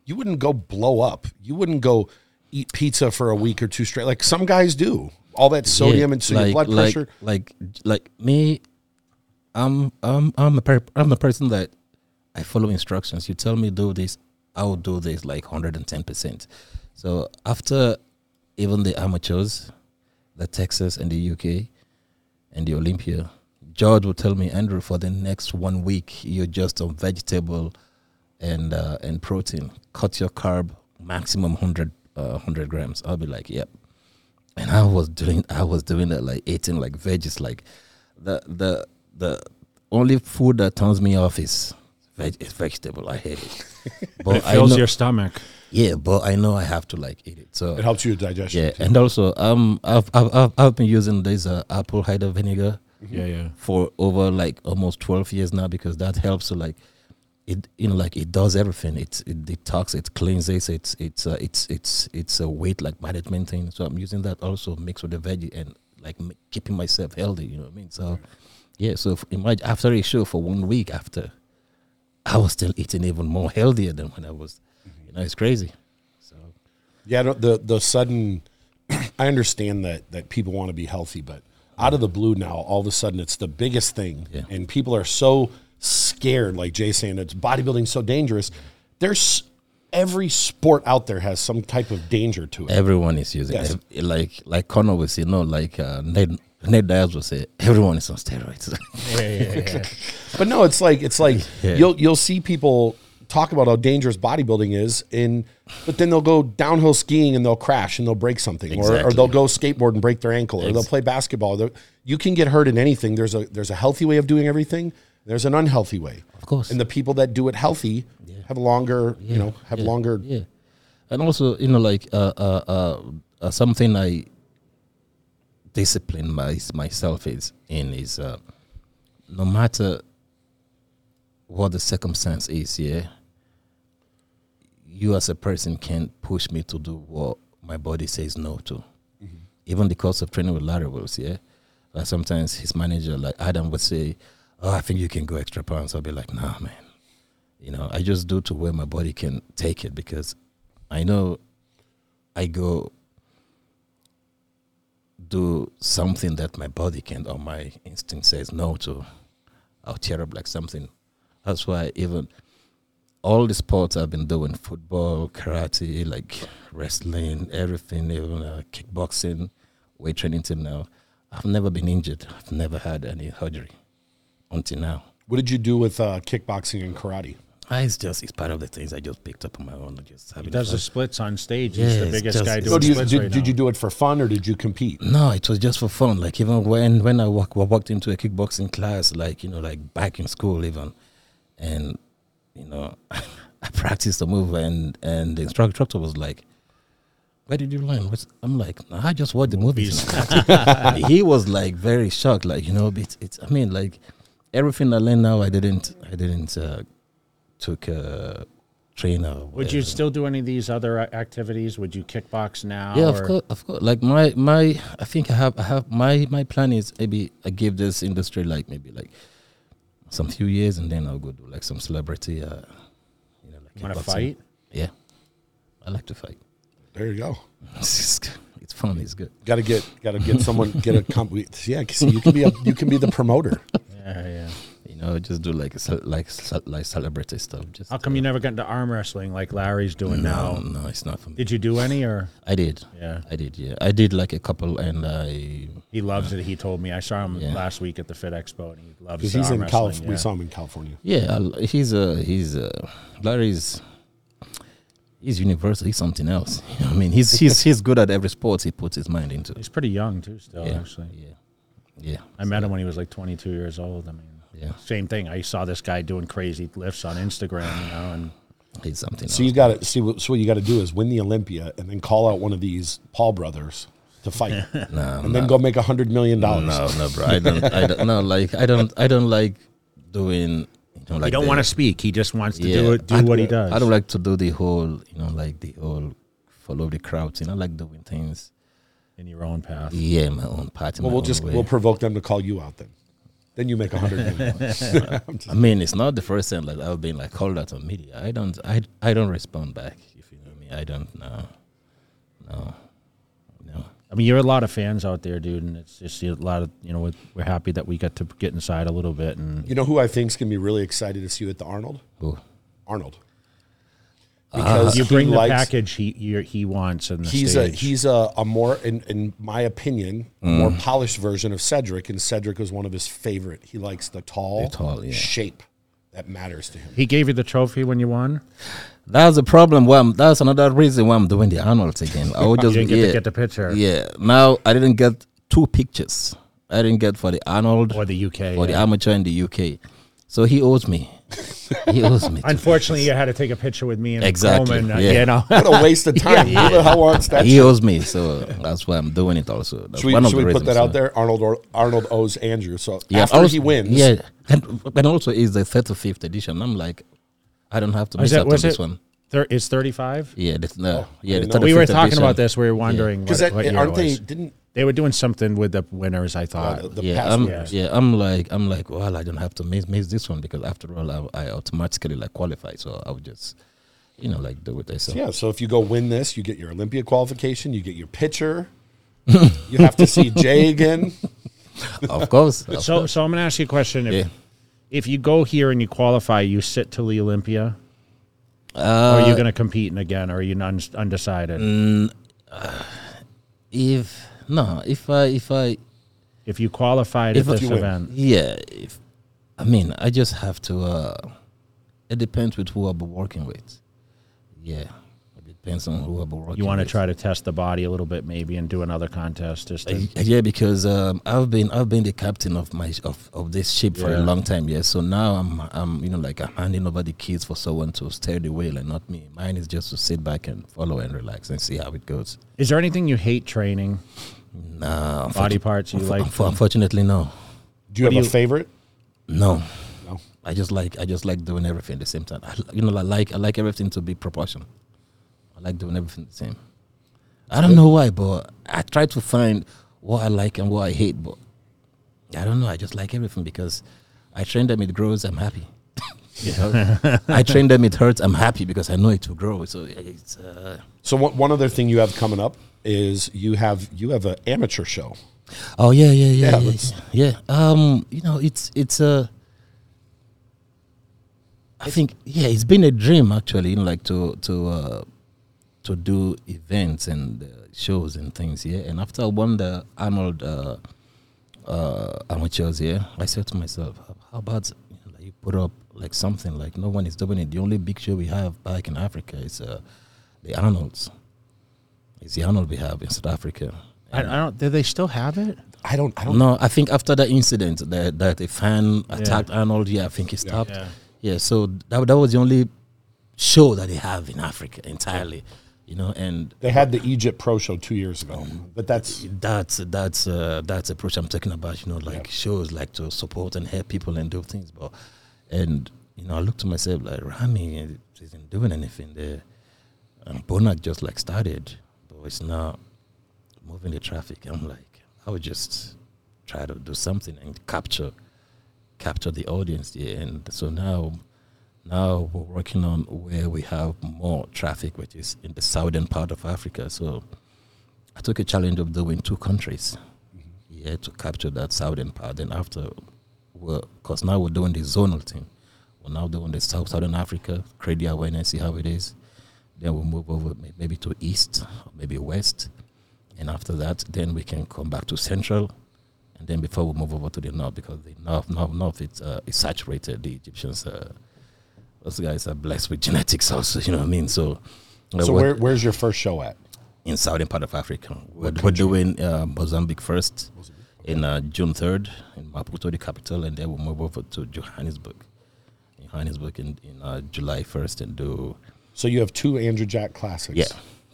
you wouldn't go blow up. You wouldn't go eat pizza for a week or two straight, like some guys do. All that sodium Yeah, and so your blood like, pressure. Like, like me, I'm, I'm, I'm a, per, I'm a person that I follow instructions. You tell me do this, I will do this like 110%. So after even the amateurs, the Texas and the UK and the Olympia, George will tell me, Andrew, for the next one week, you're just on vegetable and uh, and protein. Cut your carb maximum 100, uh, 100 grams. I'll be like, yep. And I was doing I was doing that like eating like veggies like the the the only food that turns me off is veg is vegetable. I hate it. But It I fills know, your stomach. yeah, but I know I have to like eat it. So It helps you with digestion. yeah, and also um I've I've I've, I've been using this uh, apple cider vinegar Yeah, yeah. for over like almost 12 years now because that helps to like it you know like it does everything it it detox it cleanses it's it's uh, it's it's it's a weight like management thing so i'm using that also mixed with the veggie and like m- keeping myself healthy you know what i mean so yeah so if, imagine after a show for one week after i was still eating even more healthier than when i was you know it's crazy so Yeah, the the sudden. I understand that that people want to be healthy, but out of the blue now, all of a sudden, it's the biggest thing, Yeah. and people are so scared. Like Jay saying, it's bodybuilding so dangerous. There's every sport out there has some type of danger to it. everyone is using Yes. it like like connor will say no like uh Nate Diaz will say everyone is on steroids But no, it's like it's like Yeah. you'll you'll see people talk about how dangerous bodybuilding is, and but then they'll go downhill skiing and they'll crash and they'll break something, or, or they'll go skateboard and break their ankle, or they'll play basketball. You can get hurt in anything. There's a there's a healthy way of doing everything. There's an unhealthy way. Of course. And the people that do it healthy have longer, you know, have longer. Yeah, and also you know like uh, uh, uh, uh, something I discipline my, myself is in is uh, no matter what the circumstance is, yeah, you as a person can't push me to do what my body says no to. even the course of training with Larry Wheels, yeah. Uh, sometimes his manager, like Adam, would say, "Oh, I think you can go extra pounds." I'll be like, "Nah, man. You know, I just do to where my body can take it because I know I go do something that my body can't or my instinct says no to. I'll tear up like something. That's why even all the sports I've been doing football, karate, like wrestling, everything, even uh, kickboxing, weight training till now. I've never been injured. I've never had any surgery until now. What did you do with uh, kickboxing and karate? Ah, It's just it's part of the things I just picked up on my own. I just He having does fun. the splits on stage. Yeah, He's the biggest just- guy doing So do you, splits did, right did now. you do it for fun or did you compete? No, it was just for fun. Like even when when I walk, walked into a kickboxing class, like you know, like back in school even, and you know, I practiced the move, and and the instructor was like, "Where did you learn?" What's, I'm like, "Nah, "I just watched the movies." he was like very shocked, like you know, it's, it's I mean, like everything I learned now, I didn't, I didn't uh, took a trainer. Would you whatever. still do any of these other activities? Would you kickbox now? Yeah, or- of course, of course. Like my my, I think I have I have my my plan is maybe I give this industry like maybe like some few years and then I'll go do like some celebrity. Uh, you know, like Want to fight? Yeah, I like to fight. There you go. it's, it's fun. It's good. Got to get got to get someone get a company. Yeah, 'cause you can be a, you can be the promoter. Yeah, yeah. You know, just do like ce- like like celebrity stuff. Just How come you uh, never got into arm wrestling like Larry's doing No, now? no, it's not for me. Did you do any or? I did. Yeah. I did. Yeah, I did like a couple, and I He loves uh, it. He told me. I saw him Yeah. last week at the Fit Expo, and he loves Because he's uh, arm in California. wrestling, We yeah. saw him in California. Yeah, I'll- he's a he's a Larry's he's universal. He's something else. You know I mean, he's he's he's good at every sport he puts his mind into. He's pretty young too. Still, yeah, actually, yeah, yeah. I met him when he was like 22 years old. I mean, Yeah, same thing. I saw this guy doing crazy lifts on Instagram, you know, and he's something. So else. you got to see. What, so what you got to do is win the Olympia and then call out one of these Paul brothers to fight, no, and then go make a hundred million dollars. no, no, bro. I don't. I don't. No, like I don't. I don't like doing. You know, like he don't want to speak. He just wants to Yeah, do it, do I- what he does. I don't like to do the whole. You know, like the whole follow the crowds. You know, like doing things. in your own path. Yeah, my own path. in Well, we'll just way. we'll provoke them to call you out then. Then you make a hundred million. I mean, it's not the first time like I've been like called out on media. I don't, I, I don't respond back. If you know me, I don't know. No, no. I mean, you're a lot of fans out there, dude, and it's just a lot of you know. We're, we're happy that we got to get inside a little bit, and you know who I think's gonna be really excited to see you at the Arnold? Who? Arnold. Because you he bring the likes- package he you he wants in the He's a he's a, a more in, in my opinion a mm. more polished version of Cedric, and Cedric was one of his favorite. He likes the tall, The tall, yeah. shape that matters to him. he gave you the trophy when you won. That's the problem. Why I'm, that's another reason why I'm doing the Arnold's again. I would You just didn't get yeah, to get the picture yeah. Now I didn't get two pictures. I didn't get for the Arnold or the UK. or the amateur in the UK. So he owes me. he owes me. Unfortunately, you had to take a picture with me and Exactly, Coleman, uh, yeah. You know, What a waste of time! Who the hell wants that? he shit? owes me, so that's why I'm doing it. Also, that's Should we, one of should the we put reasons, that out there? Arnold or Arnold owes Andrew. So Yeah, after also- he wins, Yeah, and, and also is the 35th edition. I'm like, I don't have to miss it- out on was this it- one. Thir- it's 35. Yeah, the, no, yeah, the didn't. We were talking edition. about this. We were wondering because what, what aren't it they? Didn't They were doing something with the winners. I uh, thought. the, the Yeah, I'm, winners? yeah, I'm like, I'm like, well, I don't have to miss, miss this one because after all, I, I automatically like qualify, so I would just, you know, like do it myself. Yeah, so if you go win this, you get your Olympia qualification, you get your pitcher. you have to see Jay again. of course. of so, course. so I'm going to ask you a question. If, Yeah. if you go here and you qualify, you sit till the Olympia, Uh, are you going to compete in again, or are you un- undecided? Mm. if no, if I, if I, If you qualified at If this you win. Yeah, if I mean, I just have to. uh It depends with who I'll be working with. Yeah, it depends on who I'll be working. you want to try to test the body a little bit, maybe, and do another contest. Just to, Uh, yeah, because um, I've been I've been the captain of my of, of this ship for Yeah. a long time. Yeah, so now I'm I'm you know like I'm handing over the keys for someone to steer the wheel and not me. Mine is just to sit back and follow and relax and see how it goes. is there anything you hate training? Nah, Body parts you unfo- like? unfo- unfortunately, no, Do you have do a favorite? no. No. I just like I just like doing everything at the same time. I, you know, I like I like everything to be proportional. I like doing everything the same. I don't know why, but I try to find what I like and what I hate, but I don't know. I just like everything because I train them, it grows, I'm happy. You know? I train them, it hurts, I'm happy because I know it will grow. So it's uh, So one one other thing you have coming up is you have you have an amateur show. oh yeah, yeah, yeah, Yeah, yeah, yeah. Um, you know, it's it's a. I think yeah, it's been a dream actually, you know, like to to uh, to do events and uh, shows and things. Yeah, and after I won the Arnold uh, uh, amateurs, yeah, I said to myself, how about you, know, like you put up like something like no one is doing it. The only big show we have back in Africa is uh, the Arnolds. It's the Arnold we have in South Africa. I, I don't. Do they still have it? I don't I don't No, I think after the incident that that a fan attacked Arnold, yeah, I think he stopped. Yeah. Yeah, so that that was the only show that they have in Africa entirely, you know, and they had the Egypt Pro Show two years ago. But that's that's that's uh, that's approach I'm talking about. You know, like shows like to support and help people and do things. But and you know, I looked to myself like Ramy isn't doing anything there. And Bonak just like started, but it's not moving the traffic. I'm like, I would just try to do something and capture capture the audience there. And so now now we're working on where we have more traffic, which is in the southern part of Africa. So I took a challenge of doing two countries, mm-hmm. yeah, to capture that southern part. And after, because now we're doing the zonal thing, we're now doing the south southern Africa, create the awareness, see how it is. Then we'll move over maybe to east, or maybe west, and after that, then we can come back to central, and then before we move over to the north, because the north, north, north, it's uh, it's saturated. The Egyptians, uh, those guys are blessed with genetics, also. You know what I mean? So, uh, so where where's your first show at? in southern part of Africa. We're, we're doing uh, Mozambique first in uh, June 3rd in Maputo, the capital, and then we'll move over to Johannesburg. Johannesburg in, in uh, July 1st and do, So you have two Andrew Jacked classics. Yeah.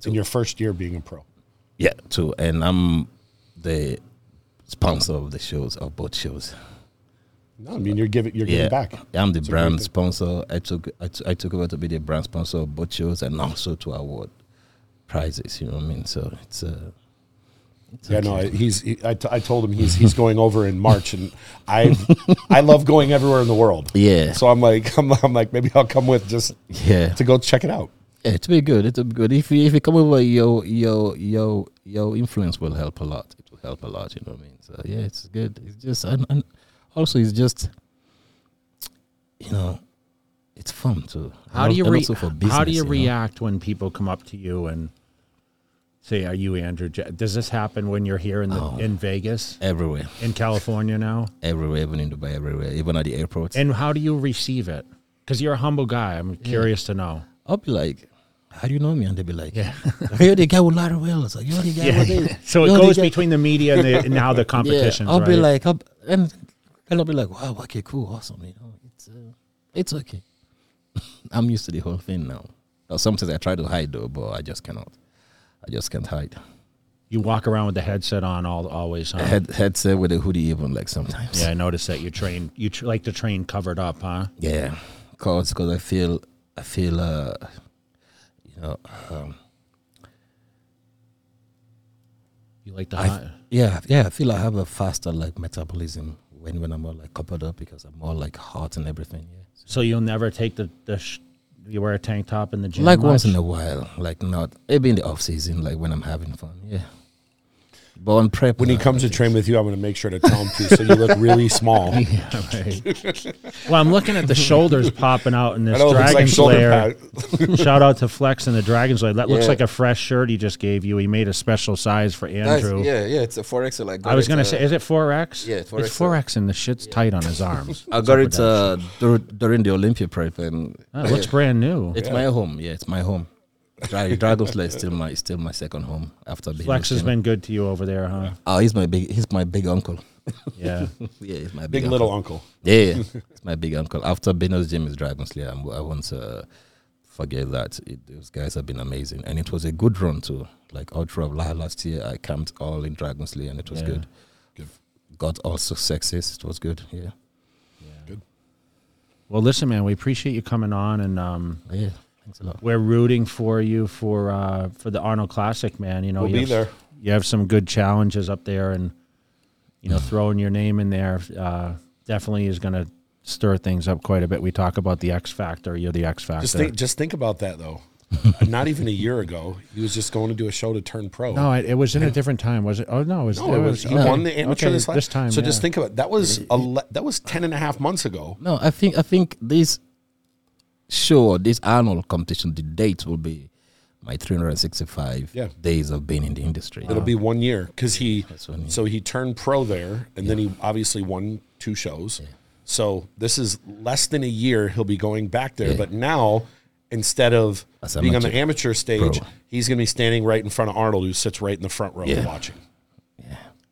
In your first year being a pro. yeah, two. And I'm the sponsor of the shows, of both shows. No, I mean you're giving you're giving back. I'm the It's brand sponsor. I took I, t- I took over to be the brand sponsor of both shows and also to award prizes. You know what I mean? So it's uh, it's Yeah, no, he's. He, I, t- I told him he's he's going over in March, and I I love going everywhere in the world. Yeah. So I'm like I'm, I'm like maybe I'll come with just yeah. to go check it out. Yeah, it'll be good. It'll be good. If you if you come over, your your your your influence will help a lot. It will help a lot. You know what I mean? So yeah, it's good. It's just and, and also it's just you know it's fun too. How And do you re- also for How do business, you know? react when people come up to you and say, "Are you Andrew?" Ja-" Does this happen when you're here in the Oh. in Vegas, everywhere, in California now? everywhere, even in Dubai, everywhere, even at the airports. And how do you receive it? Because you're a humble guy. I'm curious to know. I'll be like, "How do you know me?" And they'll be like, Yeah. "You're the guy with Larry Wheels. You're the guy with this. So it You're the goes guy-" between the media and, the, and now the competition. Yeah, I'll right? be like, I'll, and and I'll be like, wow, okay, cool, awesome. You know, it's uh, it's okay. I'm used to the whole thing. Now, sometimes I try to hide though, but I just cannot. I just can't hide. you walk around with the headset on all always. Huh? Head headset with a hoodie, even like sometimes. Yeah, I noticed that you train. You tr- like to train covered up, huh? yeah. Cause, cause I feel, I feel, uh, you know, um, You like to. I, yeah, yeah. I feel I have a faster like metabolism when when I'm more like covered up because I'm more like hot and everything. Yeah. so you'll never take the the. Sh- you wear a tank top in the gym. like once in a while, like not maybe in the off season, like when I'm having fun. Yeah. But on prep, When he comes to train with you, I'm going to make sure to tell him to, so you look really small. Yeah, right. well, I'm looking at the shoulders popping out in this I know Dragon like Slayer. pad. Shout out to Flex and the Dragon Slayer. That looks like a fresh shirt he just gave you. He made a special size for Andrew. yeah, yeah, it's a 4X. Like I was gonna uh, say, is it four X? yeah, it's 4X, uh, and the shit's tight on his arms. I got it uh, during the Olympia prep, and Oh, it looks brand new. it's my home. Yeah, it's my home. Dra- Dragon Slayer is still my is still my second home after being. Flex has been good to you over there, huh? Oh, he's my big. He's my big uncle. Yeah. yeah, he's my big, Big uncle. little uncle. Yeah, it's my big uncle. After Beno's gym is Dragon Slayer, I'm- I won't uh, forget that. It, those guys have been amazing, and it was a good run too. Like all throughout la- last year, I camped all in Dragon Slayer, and it was Yeah. good. Got all successes. It was good. Yeah, Good. Well, listen, man, we appreciate you coming on, and um, yeah. Thanks a lot. we're rooting for you for uh, for the Arnold Classic, man. You know, We'll you be have, there. You have some good challenges up there, and you know, throwing your name in there uh, definitely is going to stir things up quite a bit. We talk about the X factor. You're the X factor. Just think, just think about that though. Not even a year ago, he was just going to do a show to turn pro. no, it, it was in a different time, was it? Oh no, it was. No, it was, he okay. won the amateur Okay, this, last, time. So yeah. just think about it. that was ele- that was 10 and a half months ago. No, I think I think this show, this annual competition, the date will be my 365 Yeah. days of being in the industry. It'll be one year because he year. so he turned pro there, and then he obviously won two shows. So this is less than a year. He'll be going back there, Yeah. but now instead of As being on the amateur. amateur stage, Pro. he's going to be standing right in front of Arnold, who sits right in the front row Yeah. watching.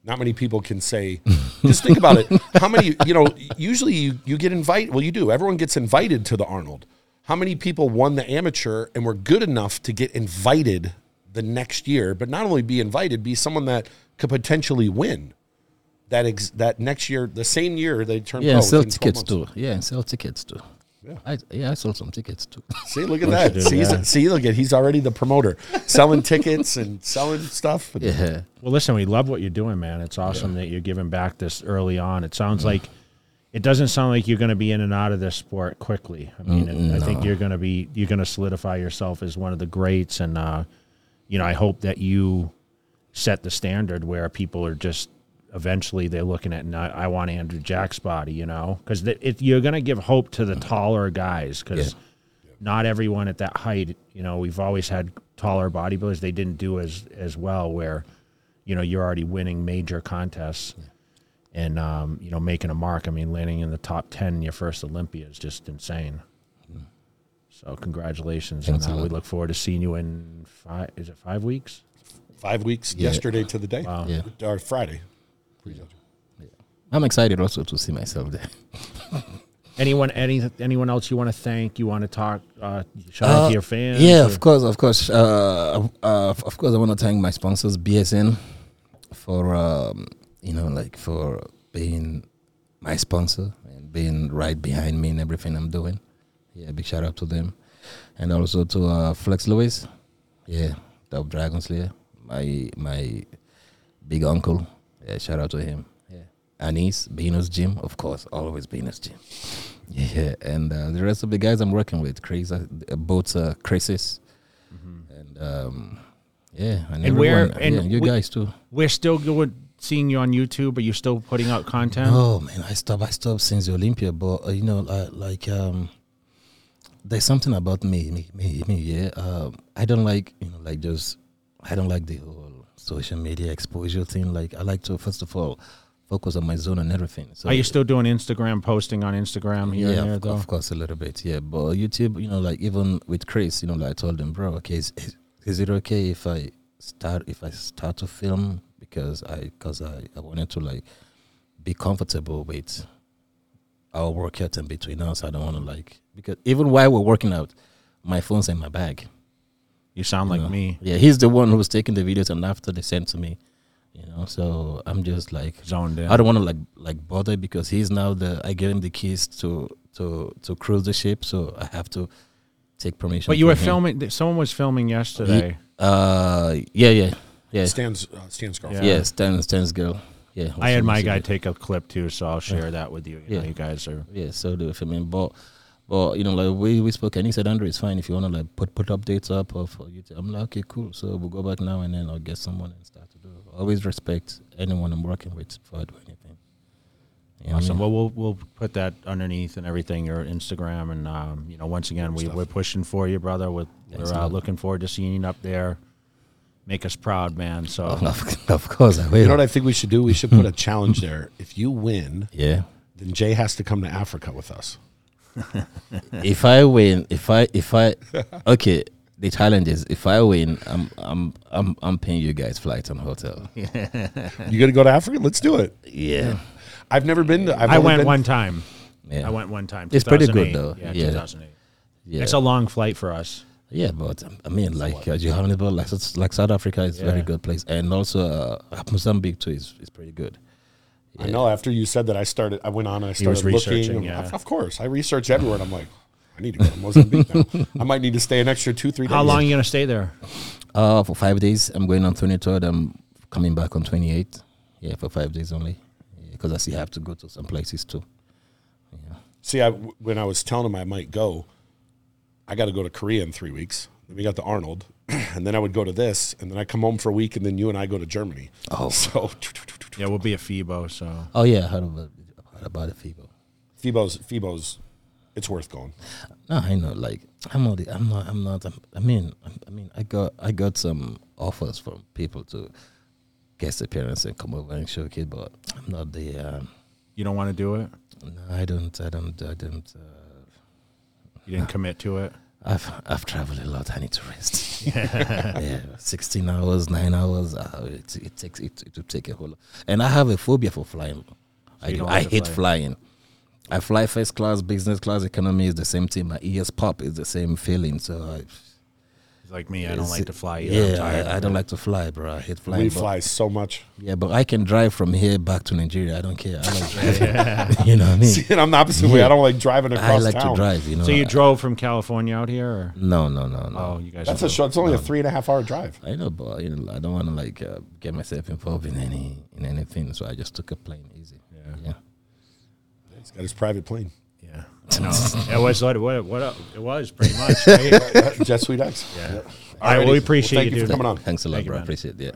Not many people can say. just think about it. How many? You know, usually you you get invited. Well, you do. Everyone gets invited to the Arnold. How many people won the amateur and were good enough to get invited the next year? But not only be invited, be someone that could potentially win that ex, that next year, the same year they turn yeah, pro. and sell tickets months. too. Yeah, and sell tickets too. Yeah. I, yeah, I sold some tickets too. See, look at that. see, he's- see, look at he's already the promoter, selling tickets and selling stuff. yeah, Well, listen, we love what you're doing, man. It's awesome that you're giving back this early on. It sounds like it doesn't sound like you're going to be in and out of this sport quickly. I mean, I think you're going to be you're going to solidify yourself as one of the greats, and uh, you know, I hope that you set the standard where people are just eventually they're looking at, "No, I want Andrew Jack's body, you know, because you're going to give hope to the taller guys because not everyone at that height, you know, we've always had taller bodybuilders. They didn't do as as well where, you know, you're already winning major contests and um, you know, making a mark. I mean, landing in the top ten in your first Olympia is just insane. So congratulations, Thanks and uh, we look forward to seeing you in five. Is it five weeks? Five weeks Yeah. yesterday to the day, yeah. or Friday. I'm excited also to see myself there. Anyone, any, anyone else you want to thank? You want to talk? Uh, shout out Uh, to your fans. Yeah, or- of course, of course. Uh, uh, of course, I want to thank my sponsors, BSN, for um, you know, like for being my sponsor and being right behind me in everything I'm doing. Yeah, big shout out to them, and also to uh, Flex Lewis. Yeah, Dub Dragon Slayer, my my big uncle. Yeah, shout out to him. Yeah, Anis, Venus Gym, of course, always Venus Gym. Yeah, and uh, the rest of the guys I'm working with, Chris, uh, both uh, Chris's, and um, yeah, and, And where- everyone, and yeah, you we- guys too. We're still going seeing you on YouTube. Are you still putting out content? Oh man, I stopped. I stopped since the Olympia, but uh, you know, uh, like um, there's something about me, me, me, me. Yeah, um, I don't like you know, like just I don't like the whole social media exposure thing. Like I like to first of all focus on my zone and everything. So Are you still doing Instagram posting on Instagram here yeah, there of, of course, a little bit. Yeah, but YouTube, you know, like even with Chris, you know, like I told him, bro, okay, is, is, is it okay if I start if I start to film because I because I, I wanted to like be comfortable with our workout in between us. I don't want to like because even while we're working out, my phone's in my bag. You sound you like know. me. Yeah, he's the one who's taking the videos and after they send to me, you know. So I'm just like Zoned in. I don't want to like like bother because he's now the I gave him the keys to to to cruise the ship, so I have to take permission. But you were him. filming. Someone was filming yesterday. Uh, yeah, yeah, yeah, Stan's uh, Stan's girlfriend. Yeah. yeah. Stan, Stan's girl. Yeah, I had my also- guy take a clip too, so I'll share that with you. You, know, Yeah. you guys are. Yeah, so they were filming, but but you know like we we spoke and he said Andrew it's fine if you want to like put put updates up or for YouTube. I'm like okay cool. So we'll go back now and then I'll get someone and start to do. Always respect anyone I'm working with before I do anything. You know what I Awesome. mean? Well, we'll we'll put that underneath and everything. Your Instagram and um, you know, once again, we, we're pushing for you, brother. We're, we're uh, looking forward to seeing you up there. Make us proud, man. So of, of course I will. You know what I think we should do? We should put a challenge there. If you win, yeah. then Jay has to come to Africa with us. if I win, if I if I okay, the challenge is if I win, I'm I'm I'm I'm paying you guys flights and hotel. You gonna go to Africa? Let's do it. Yeah, I've never been to. I've I went been- one time. yeah, I went one time. It's pretty good, though. Yeah, Yeah. 2008. yeah. It's a long flight for us. Yeah, but um, I mean, like uh, Johannesburg, like s- like South Africa is a very good place, and also uh, Mozambique too is is pretty good. I know. After you said that, I started. I went on and I He was started looking. researching, yeah. Of, of course, I researched everywhere, and I'm like, I need to go to Mozambique now. I might need to stay an extra two, three days. How long are you gonna stay there? Uh, for five days. I'm going on 23rd. I'm coming back on 28th. Yeah, for five days only. Because I still have to go to some places too. Yeah. See, I, when I was telling him I might go, I got to go to Korea in three weeks. Then we got the Arnold, and then I would go to this, and then I come home for a week, and then you and I go to Germany. Oh. so Yeah, we'll be a FIBO, so Oh yeah, I heard about, heard about the FIBO. FIBO's FIBO's, it's worth going. No, I know. Like I'm not. I'm not. I'm not. I'm, I mean, I'm, I mean, I got. I got some offers from people to guest appearance and come over and show kid, but I'm not the. Um, you don't want to do it. no, I don't. I don't. I don't. Uh, You didn't commit to it. I've I've traveled a lot. I need to rest. yeah, sixteen hours, nine hours. Uh, it, it takes it, it will take a whole lot. And I have a phobia for flying. I do. I hate fly. flying. I fly first class, business class, economy is the same thing. My ears pop is the same feeling. So I, like me. I don't it's- like to fly. Either. I'm Yeah, tired I, I don't like to fly, bro. I hate flying. we but- fly so much. Yeah, but I can drive from here back to Nigeria. I don't care. I like driving. you know what I mean? See, and I'm the opposite way. I don't like driving across I like town. to drive. You know. So you I- drove from California out here? Or? No, no, no, no. Oh, you guys. That's a short. It's only a three and a half hour drive. I know, but you know, I don't want to like uh, get myself involved in any in anything. So I just took a plane easy. Yeah. Yeah. He's got his private plane, Yeah. I it was what, what, what it was pretty much. Right? JetSuiteX. Yeah. Yep. All right. Well, we Alrighty. appreciate thank you, you for coming on. Thanks a lot, Thank bro. man. Appreciate it. Yeah.